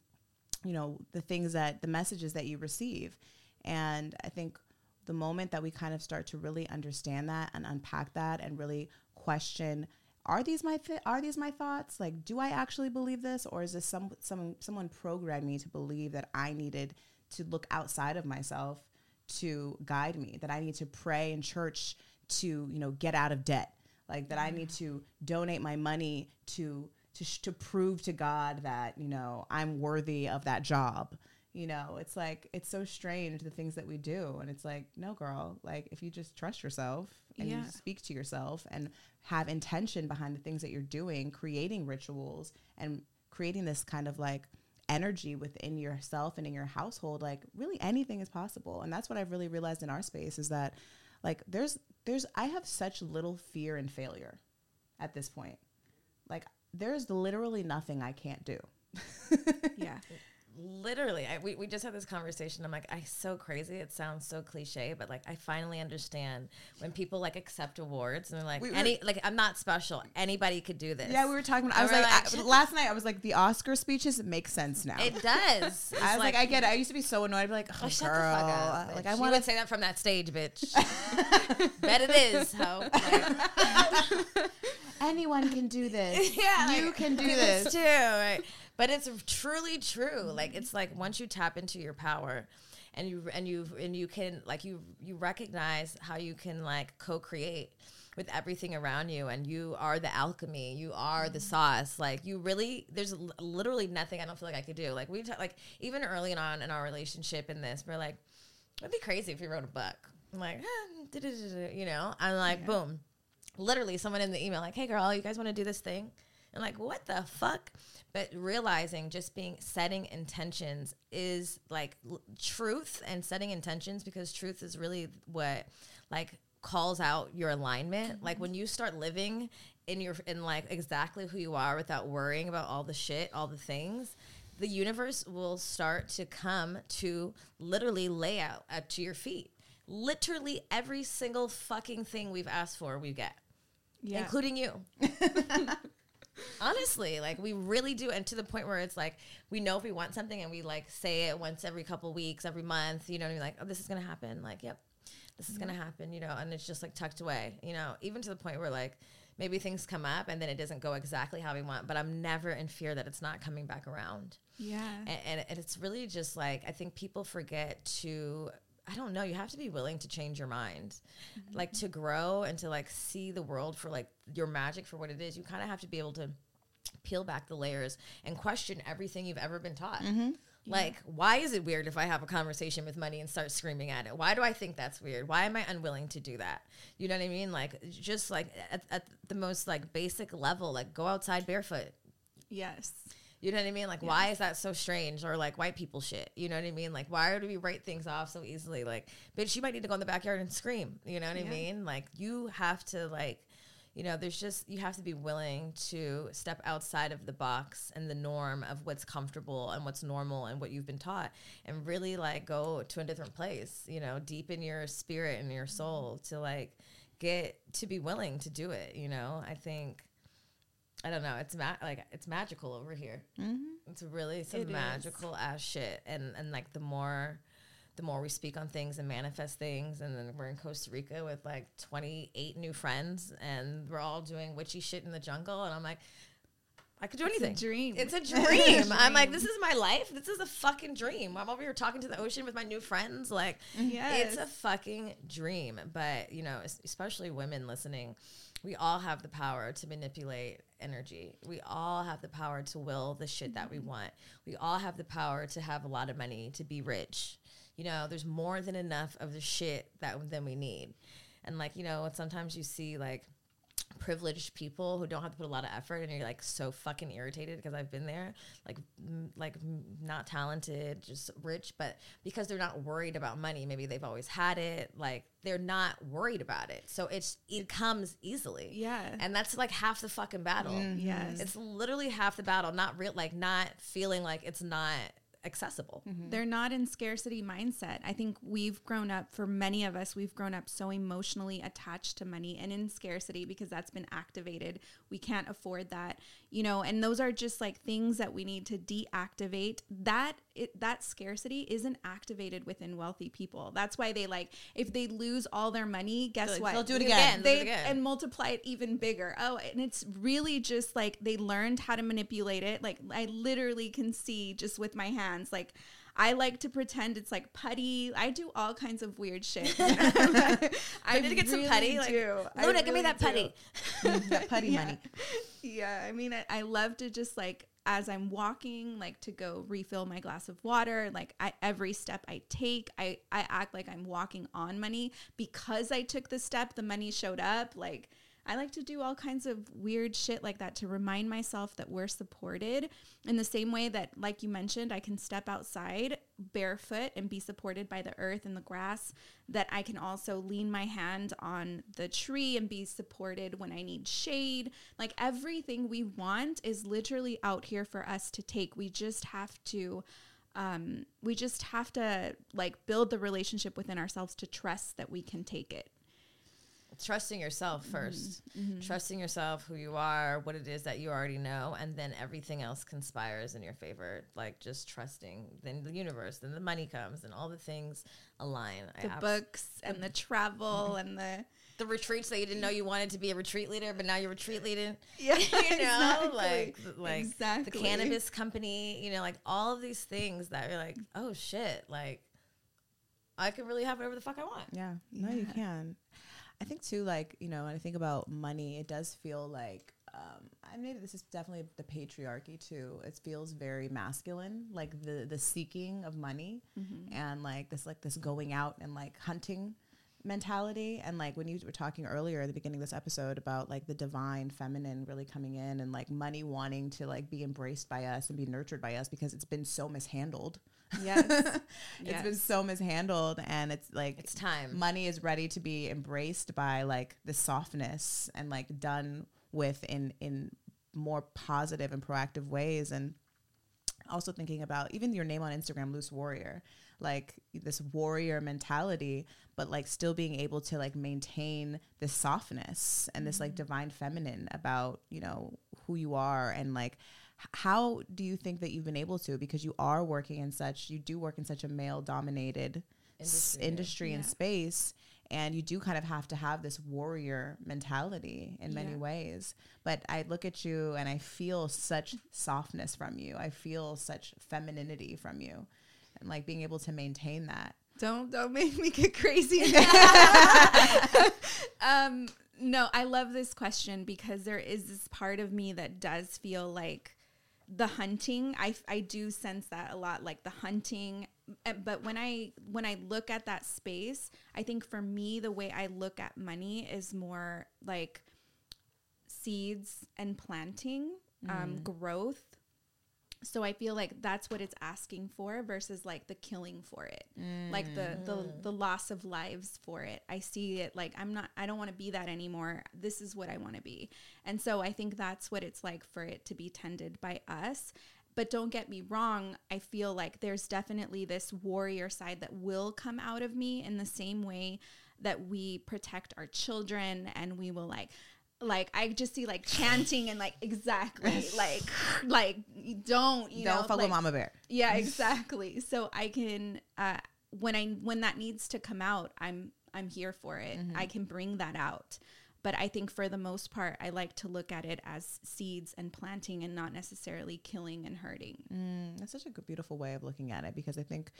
you know, the things that the messages that you receive. And I think the moment that we kind of start to really understand that and unpack that and really question are these my are these my thoughts like do i actually believe this or is this some some someone programmed me to believe that i needed to look outside of myself to guide me that i need to pray in church to you know get out of debt. Like that i need to donate my money to to sh- to prove to god that you know i'm worthy of that job. You know it's like it's so strange the things that we do. And it's like no girl like if you just trust yourself and Yeah. you speak to yourself and have intention behind the things that you're doing creating rituals and creating this kind of like energy within yourself and in your household like really anything is possible. And that's what i've really realized in our space is that like there's there's i have such little fear and failure at this point. Like there's literally nothing i can't do. Yeah. Literally I, we, we just had this conversation i'm like i so crazy it sounds so cliche but like i finally understand when people like accept awards and they're like We were- any like i'm not special anybody could do this Yeah, we were talking. About, I was we're like, I, last night. I was like, the Oscar speeches make sense now. It does. I was like, like- I get it. I used to be so annoyed. I'd be like, oh, Oh, shut girl, the fuck up. like. I want to say that from that stage, bitch. Bet it is, ho. Like, Anyone can do this. yeah, you like, can do do this. too. Right? But it's truly true. Like it's like once you tap into your power, and you and you and you can like you you recognize how you can like co-create with everything around you and you are the alchemy you are the sauce. Like you really there's l- literally nothing i don't feel like i could do. Like we ta- like even early on in our relationship in this we're like it'd be crazy if we wrote a book. I'm like eh, you know? I'm like boom. Literally someone in the email like hey girl you guys want to do this thing and like what the fuck but realizing just being setting intentions is like l- truth and setting intentions because truth is really what like calls out your alignment like when you start living in your in like exactly who you are without worrying about all the shit all the things the universe will start to come to literally lay out at to your feet literally every single fucking thing we've asked for we get Yeah. including you. Honestly, like we really do, and to the point where it's like we know if we want something, and we like say it once every couple weeks, every month. You know, and you're like, oh, this is gonna happen. Like, yep, this is gonna mm-hmm. happen. You know, and it's just like tucked away. You know, even to the point where like maybe things come up and then it doesn't go exactly how we want, but I'm never in fear that it's not coming back around. Yeah. And, and, and it's really just like I think people forget to I don't know, you have to be willing to change your mind. Like to grow and to like see the world for like your magic for what it is. You kind of have to be able to peel back the layers and question everything you've ever been taught. Mm-hmm. Like, why is it weird if I have a conversation with money and start screaming at it? Why do I think that's weird? Why am I unwilling to do that? You know what I mean? Like, just like at, at the most like basic level, like go outside barefoot. Yes. You know what I mean? Like, why is that so strange? Or like white people shit. You know what I mean? Like, why do we write things off so easily? Like, bitch, you might need to go in the backyard and scream. You know what I mean? Like, you have to like, you know, there's just you have to be willing to step outside of the box and the norm of what's comfortable and what's normal and what you've been taught, and really like go to a different place. You know, deep in your spirit and your mm-hmm. soul to like get to be willing to do it. You know, I think. I don't know. It's ma- like it's magical over here. Mm-hmm. It's really some It is. magical ass shit, and and like the more, the more we speak on things and manifest things, and then we're in Costa Rica with like twenty eight new friends, and we're all doing witchy shit in the jungle, and I'm like, I could do It's a anything. dream. It's a dream. I'm like, this is my life. This is a fucking dream. I'm over here talking to the ocean with my new friends. Like, Yes. it's a fucking dream. But, you know, especially women listening, we all have the power to manipulate energy. We all have the power to will the shit that we mm-hmm. want. We all have the power to have a lot of money, to be rich. You know, there's more than enough of the shit that than we need. And like, you know, sometimes you see like privileged people who don't have to put a lot of effort and you're like so fucking irritated because I've been there like m- like m- not talented just rich but because they're not worried about money maybe they've always had it like they're not worried about it so it's it comes easily Yeah. and that's like half the fucking battle Mhm. Yes. it's literally half the battle not real like not feeling like it's not accessible mm-hmm. They're not in scarcity mindset. I think we've grown up, for many of us, we've grown up so emotionally attached to money and in scarcity because that's been activated. We can't afford that, you know, and those are just like things that we need to deactivate. That it, that scarcity isn't activated within wealthy people. That's why they like if they lose all their money, guess what? they'll do it again. They Do it again. and multiply it even bigger. Oh, and it's really just like they learned how to manipulate it. Like I literally can see just with my hands. Like I like to pretend it's like putty. I do all kinds of weird shit. I need to get some really putty, like, do. Luna, give me that do. putty. that putty Yeah. money. Yeah, I mean, I, I love to just like as I'm walking, like to go refill my glass of water. Like I, every step I take, I I act like I'm walking on money because I took the step. The money showed up. Like I like to do all kinds of weird shit like that to remind myself that we're supported in the same way that, like you mentioned, I can step outside barefoot and be supported by the earth and the grass. That I can also lean my hand on the tree and be supported when I need shade. Like everything we want is literally out here for us to take. We just have to um we just have to like build the relationship within ourselves to trust that we can take it. Trusting yourself mm-hmm. 1st mm-hmm. trusting yourself who you are what it is that you already know and then everything else conspires in your favor like just trusting. Then the universe then the money comes and all the things align. I The abs- books and the travel mm-hmm. and the the retreats that you didn't know you wanted to be a retreat leader but now you're retreat leading Yeah, you know exactly. like like the cannabis company you know like all of these things that you're like oh shit like i can really have whatever the fuck i want. Yeah, no, you can. I think too, like you know, when I think about money, it does feel like, um, and maybe this is definitely the patriarchy too. It feels very masculine, like the the seeking of money, and like this like this going out and like hunting mentality. And like when you were talking earlier at the beginning of this episode about like the divine feminine really coming in and like money wanting to like be embraced by us and be nurtured by us because it's been so mishandled Yes. it's been so mishandled and it's like It's time. money is ready to be embraced by like the softness and like done with in in more positive and proactive ways and also thinking about even your name on Instagram, Luz Warrior, like this warrior mentality, but like still being able to like maintain this softness and this like mm-hmm. divine feminine about, you know, who you are and like how do you think that you've been able to? Because you are working in such you do work in such a male dominated industry, industry and space and you do kind of have to have this warrior mentality in many Yeah. ways. But i look at you and i feel such softness from you. I feel such femininity from you and like being able to maintain that. Don't don't make me get crazy. um, no, I love this question because there is this part of me that does feel like the hunting. I I do sense that a lot, like the hunting. Uh, But when I when I look at that space, I think for me the way I look at money is more like seeds and planting, um, growth. So I feel like that's what it's asking for versus like the killing for it. Like the, the mm. the loss of lives for it. I see it like I'm not I don't want to be that anymore. This is what I want to be. And so I think that's what it's like for it to be tended by us. But don't get me wrong, I feel like there's definitely this warrior side that will come out of me in the same way that we protect our children and we will like like I just see like chanting and like exactly like like don't you don't know fuck with mama bear. Yeah exactly. So I can uh when I when that needs to come out I'm I'm here for it. I can bring that out. But I think for the most part, I like to look at it as seeds and planting and not necessarily killing and hurting. Mm, that's such a good, beautiful way of looking at it because I think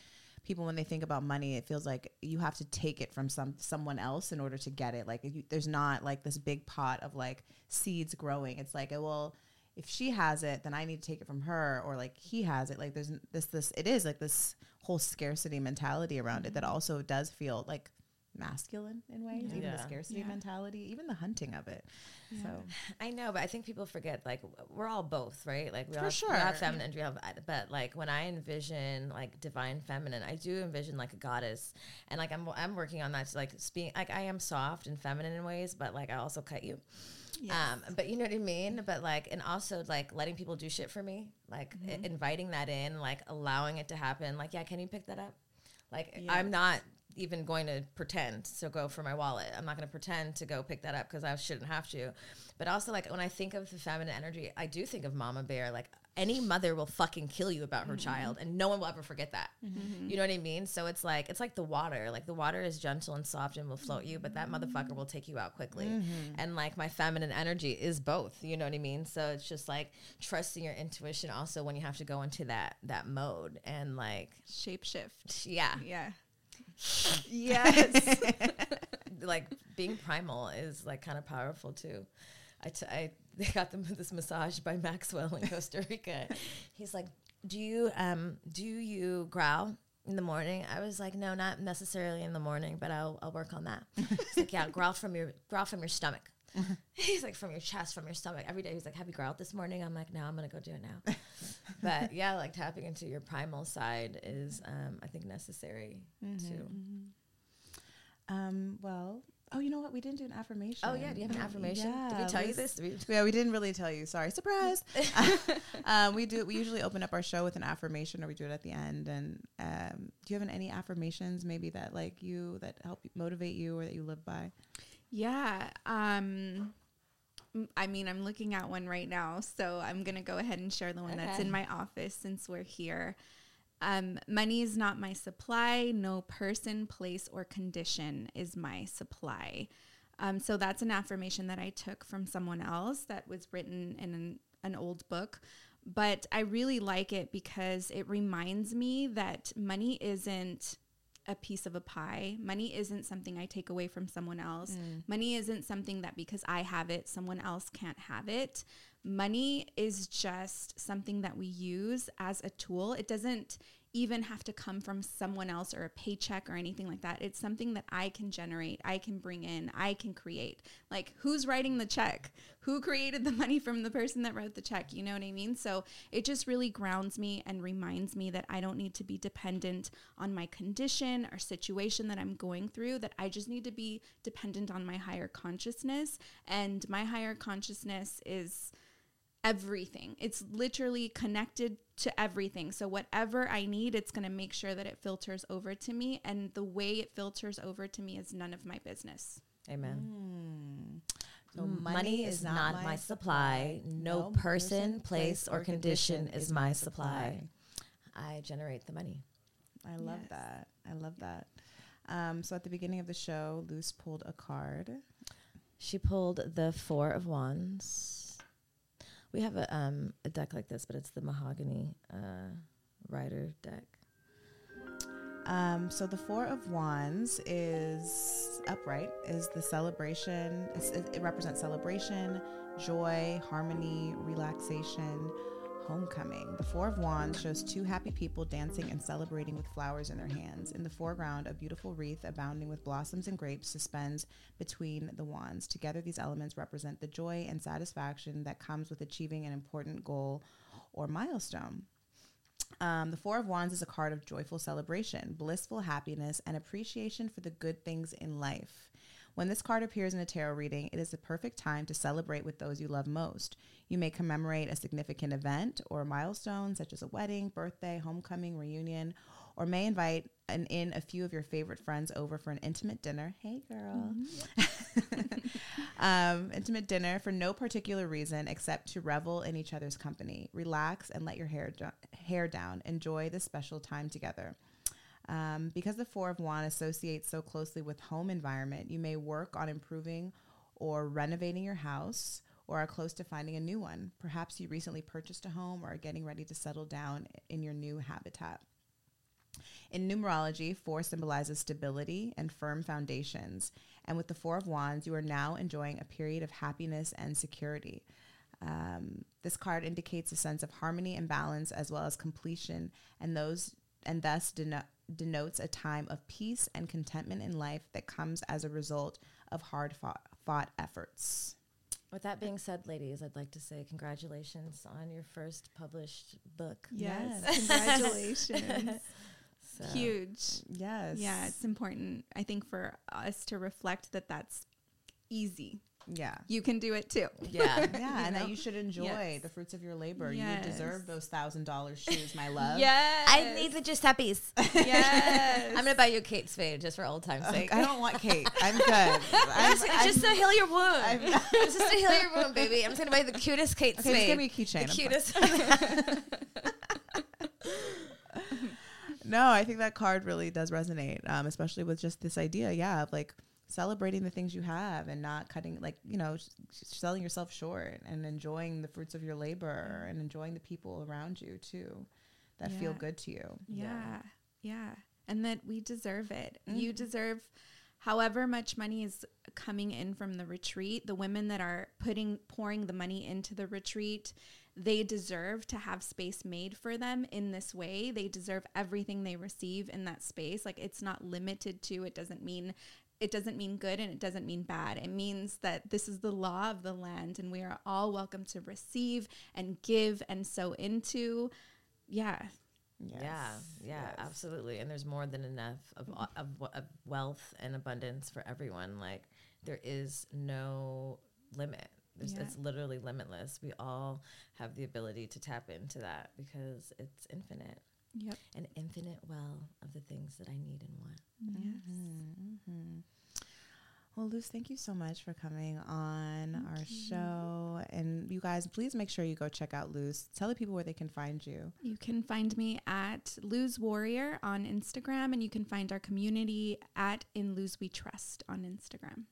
people when they think about money, it feels like you have to take it from some someone else in order to get it. Like you, there's not like this big pot of like seeds growing. It's like, oh, well, if she has it, then I need to take it from her, or like he has it. Like there's this this it is like this whole scarcity mentality around it that mm-hmm. also does feel like masculine in ways, even the scarcity Yeah. mentality, even the hunting of it. So I know, but I think people forget like we're all both, right? Like we For all, sure. we have feminine energy, we have- but like when I envision like divine feminine, I do envision like a goddess, and like I'm I'm working on that. To, like being like I am soft and feminine in ways, but like I also cut you. Um, but you know what I mean. But like, and also like letting people do shit for me, like i- Mhm. inviting that in, like allowing it to happen. Like, yeah, can you pick that up? Like, Yeah. I'm not even going to pretend to go for my wallet. I'm not going to pretend to go pick that up because I shouldn't have to. But also, like when I think of the feminine energy, I do think of Mama Bear. Like any mother will fucking kill you about her Mm-hmm. child, and no one will ever forget that. Mhm. You know what I mean? So it's like it's like the water. Like the water is gentle and soft and will float you, but that motherfucker will take you out quickly. Mhm. And like my feminine energy is both. You know what I mean? So it's just like trusting your intuition also when you have to go into that that mode and like shapeshift. Yeah. Yeah. Yes. like being primal is like kind of powerful too. I, t- I they got them this massage by Maxwell in Costa Rica. He's like, "Do you um do you growl in the morning?" I was like, "No, not necessarily in the morning, but I'll I'll work on that." He's like, "Yeah, growl from your growl from your stomach." he's like from your chest, from your stomach. Every day he's like, "Have you growled this morning?" I'm like, "No, I'm gonna go do it now." but yeah, like tapping into your primal side is, um, I think, necessary too. Um, well, oh, you know what? We didn't do an affirmation. Oh, yeah. Do you have an affirmation? Did we tell you this? Did yeah, we didn't really tell you. Sorry, surprise. um, we do. We usually open up our show with an affirmation, or we do it at the end. And um, do you have any affirmations, maybe that like you that help motivate you, or that you live by? Yeah. Um I mean, I'm looking at one right now, so I'm going to go ahead and share the one that's in my office since we're here. Um, money is not my supply. No person, place, or condition is my supply. Um, so that's an affirmation that I took from someone else that was written in an, an old book. But I really like it because it reminds me that money isn't a piece of a pie. Money isn't something I take away from someone else. Mm. Money isn't something that because I have it, someone else can't have it. Money is just something that we use as a tool. It doesn't even have to come from someone else or a paycheck or anything like that. It's something that I can generate, I can bring in, I can create. Like, who's writing the check? Who created the money from the person that wrote the check? You know what I mean? So it just really grounds me and reminds me that I don't need to be dependent on my condition or situation that I'm going through, that I just need to be dependent on my higher consciousness. And my higher consciousness is everything. It's literally connected to everything. So whatever I need, it's going to make sure that it filters over to me and the way it filters over to me is none of my business. Amen. So Mm, money, is not, my supply. No, person, place, or condition is my supply. I generate the money. I love that. I love that. Um, so at the beginning of the show, Luz pulled a card. She pulled the Four of Wands. We have a um a deck like this, but it's the mahogany uh, rider deck. Um, so the Four of Wands is upright, is the celebration. It, it represents celebration, joy, harmony, relaxation, homecoming. The Four of Wands shows two happy people dancing and celebrating with flowers in their hands. In the foreground, a beautiful wreath abounding with blossoms and grapes suspends between the wands. Together, these elements represent the joy and satisfaction that comes with achieving an important goal or milestone. Um, the Four of Wands is a card of joyful celebration, blissful happiness, and appreciation for the good things in life. When this card appears in a tarot reading, it is the perfect time to celebrate with those you love most. You may commemorate a significant event or milestone, such as a wedding, birthday, homecoming, reunion, or may invite an, in a few of your favorite friends over for an intimate dinner. Hey, girl. um, intimate dinner for no particular reason except to revel in each other's company. Relax and let your hair, do- hair down. Enjoy this special time together. Um, because the Four of Wands associates so closely with home environment, you may work on improving or renovating your house or are close to finding a new one. Perhaps you recently purchased a home or are getting ready to settle down in your new habitat. In numerology, four symbolizes stability and firm foundations. And with the Four of Wands, you are now enjoying a period of happiness and security. Um, this card indicates a sense of harmony and balance as well as completion, and those and thus deno- denotes a time of peace and contentment in life that comes as a result of hard fought, fought efforts. With that being said, ladies, I'd like to say congratulations on your first published book. Yes, congratulations. So- Huge. Yes. Yeah, it's important. I think for us to reflect that that's easy. Yeah. You can do it too. Yeah, You yeah, and know? that you should enjoy Yes. the fruits of your labor. Yes. You deserve those thousand dollar shoes, my love. Yes. I need the Giuseppe's. Yes. I'm gonna buy you a Kate Spade just for old time's sake. I don't want Kate. I'm good. I'm, just, it's just to heal your wound. I'm- it's just to heal your wound, baby. I'm just gonna buy the cutest Kate Okay, Spade. just give me a keychain. The I'm cutest. no, I think that card really does resonate, um, especially with just this idea, yeah, of like celebrating the things you have and not cutting, like you know, selling yourself short and enjoying the fruits of your labor mm. and enjoying the people around you too, that feel good to you. Yeah. Yeah. And that we deserve it. You mm-hmm. deserve however much money is coming in from the retreat, the women that are putting pouring the money into the retreat, they deserve to have space made for them in this way. They deserve everything they receive in that space. Like it's not limited to it doesn't mean it doesn't mean good and it doesn't mean bad. It means that this is the law of the land and we are all welcome to receive and give and sow into. Yeah. Yeah, yeah, absolutely. And there's more than enough of, of of wealth and abundance for everyone. Like there is no limit. There's, Yeah. It's literally limitless. We all have the ability to tap into that because it's infinite. Yep. An infinite well of the things that I need and want. Mhm. Well, Luz, thank you so much for coming on our show. And you guys, please make sure you go check out Luz. Tell the people where they can find you. You can find me at Luz Warrior on Instagram, and you can find our community at In Luz We Trust on Instagram.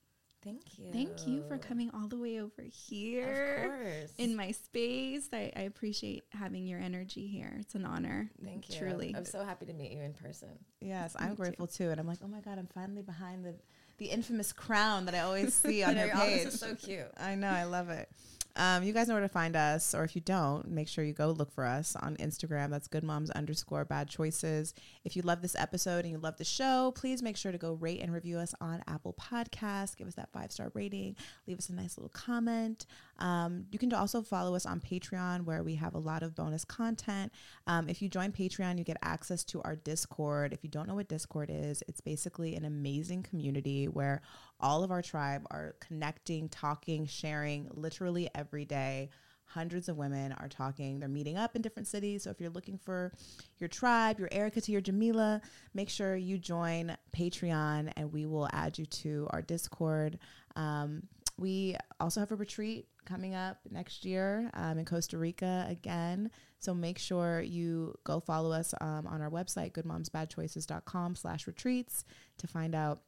Thank you. Thank you for coming all the way over here Of course. in my space. I, I appreciate having your energy here. It's an honor. Thank you. Truly. I'm so happy to meet you in person. Yes, I'm Me too. grateful too. And I'm like, oh my God, I'm finally behind the, the infamous crown that I always see on know, your your office page. is so cute. I know, I love it. Um, you guys know where to find us, or if you don't, make sure you go look for us on Instagram. That's good moms underscore bad choices. If you love this episode and you love the show, please make sure to go rate and review us on Apple Podcasts. Give us that five star rating. Leave us a nice little comment. Um, you can also follow us on Patreon, where we have a lot of bonus content. Um, if you join Patreon, you get access to our Discord. If you don't know what Discord is, it's basically an amazing community where all of our tribe are connecting, talking, sharing literally every day. Hundreds of women are talking. They're meeting up in different cities. So if you're looking for your tribe, your Erica to your Jamila, make sure you join Patreon and we will add you to our Discord. Um, we also have a retreat coming up next year um, in Costa Rica again. So make sure you go follow us um, on our website, goodmomsbadchoices.com slash retreats to find out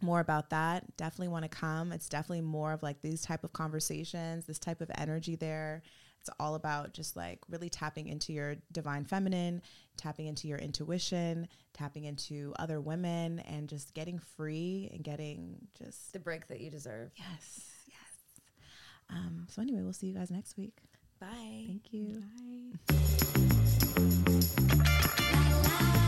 more about that definitely want to come it's definitely more of like these type of conversations this type of energy there it's all about just like really tapping into your divine feminine tapping into your intuition tapping into other women and just getting free and getting just The break that you deserve. yes yes um, so anyway we'll see you guys next week Bye. thank you Bye.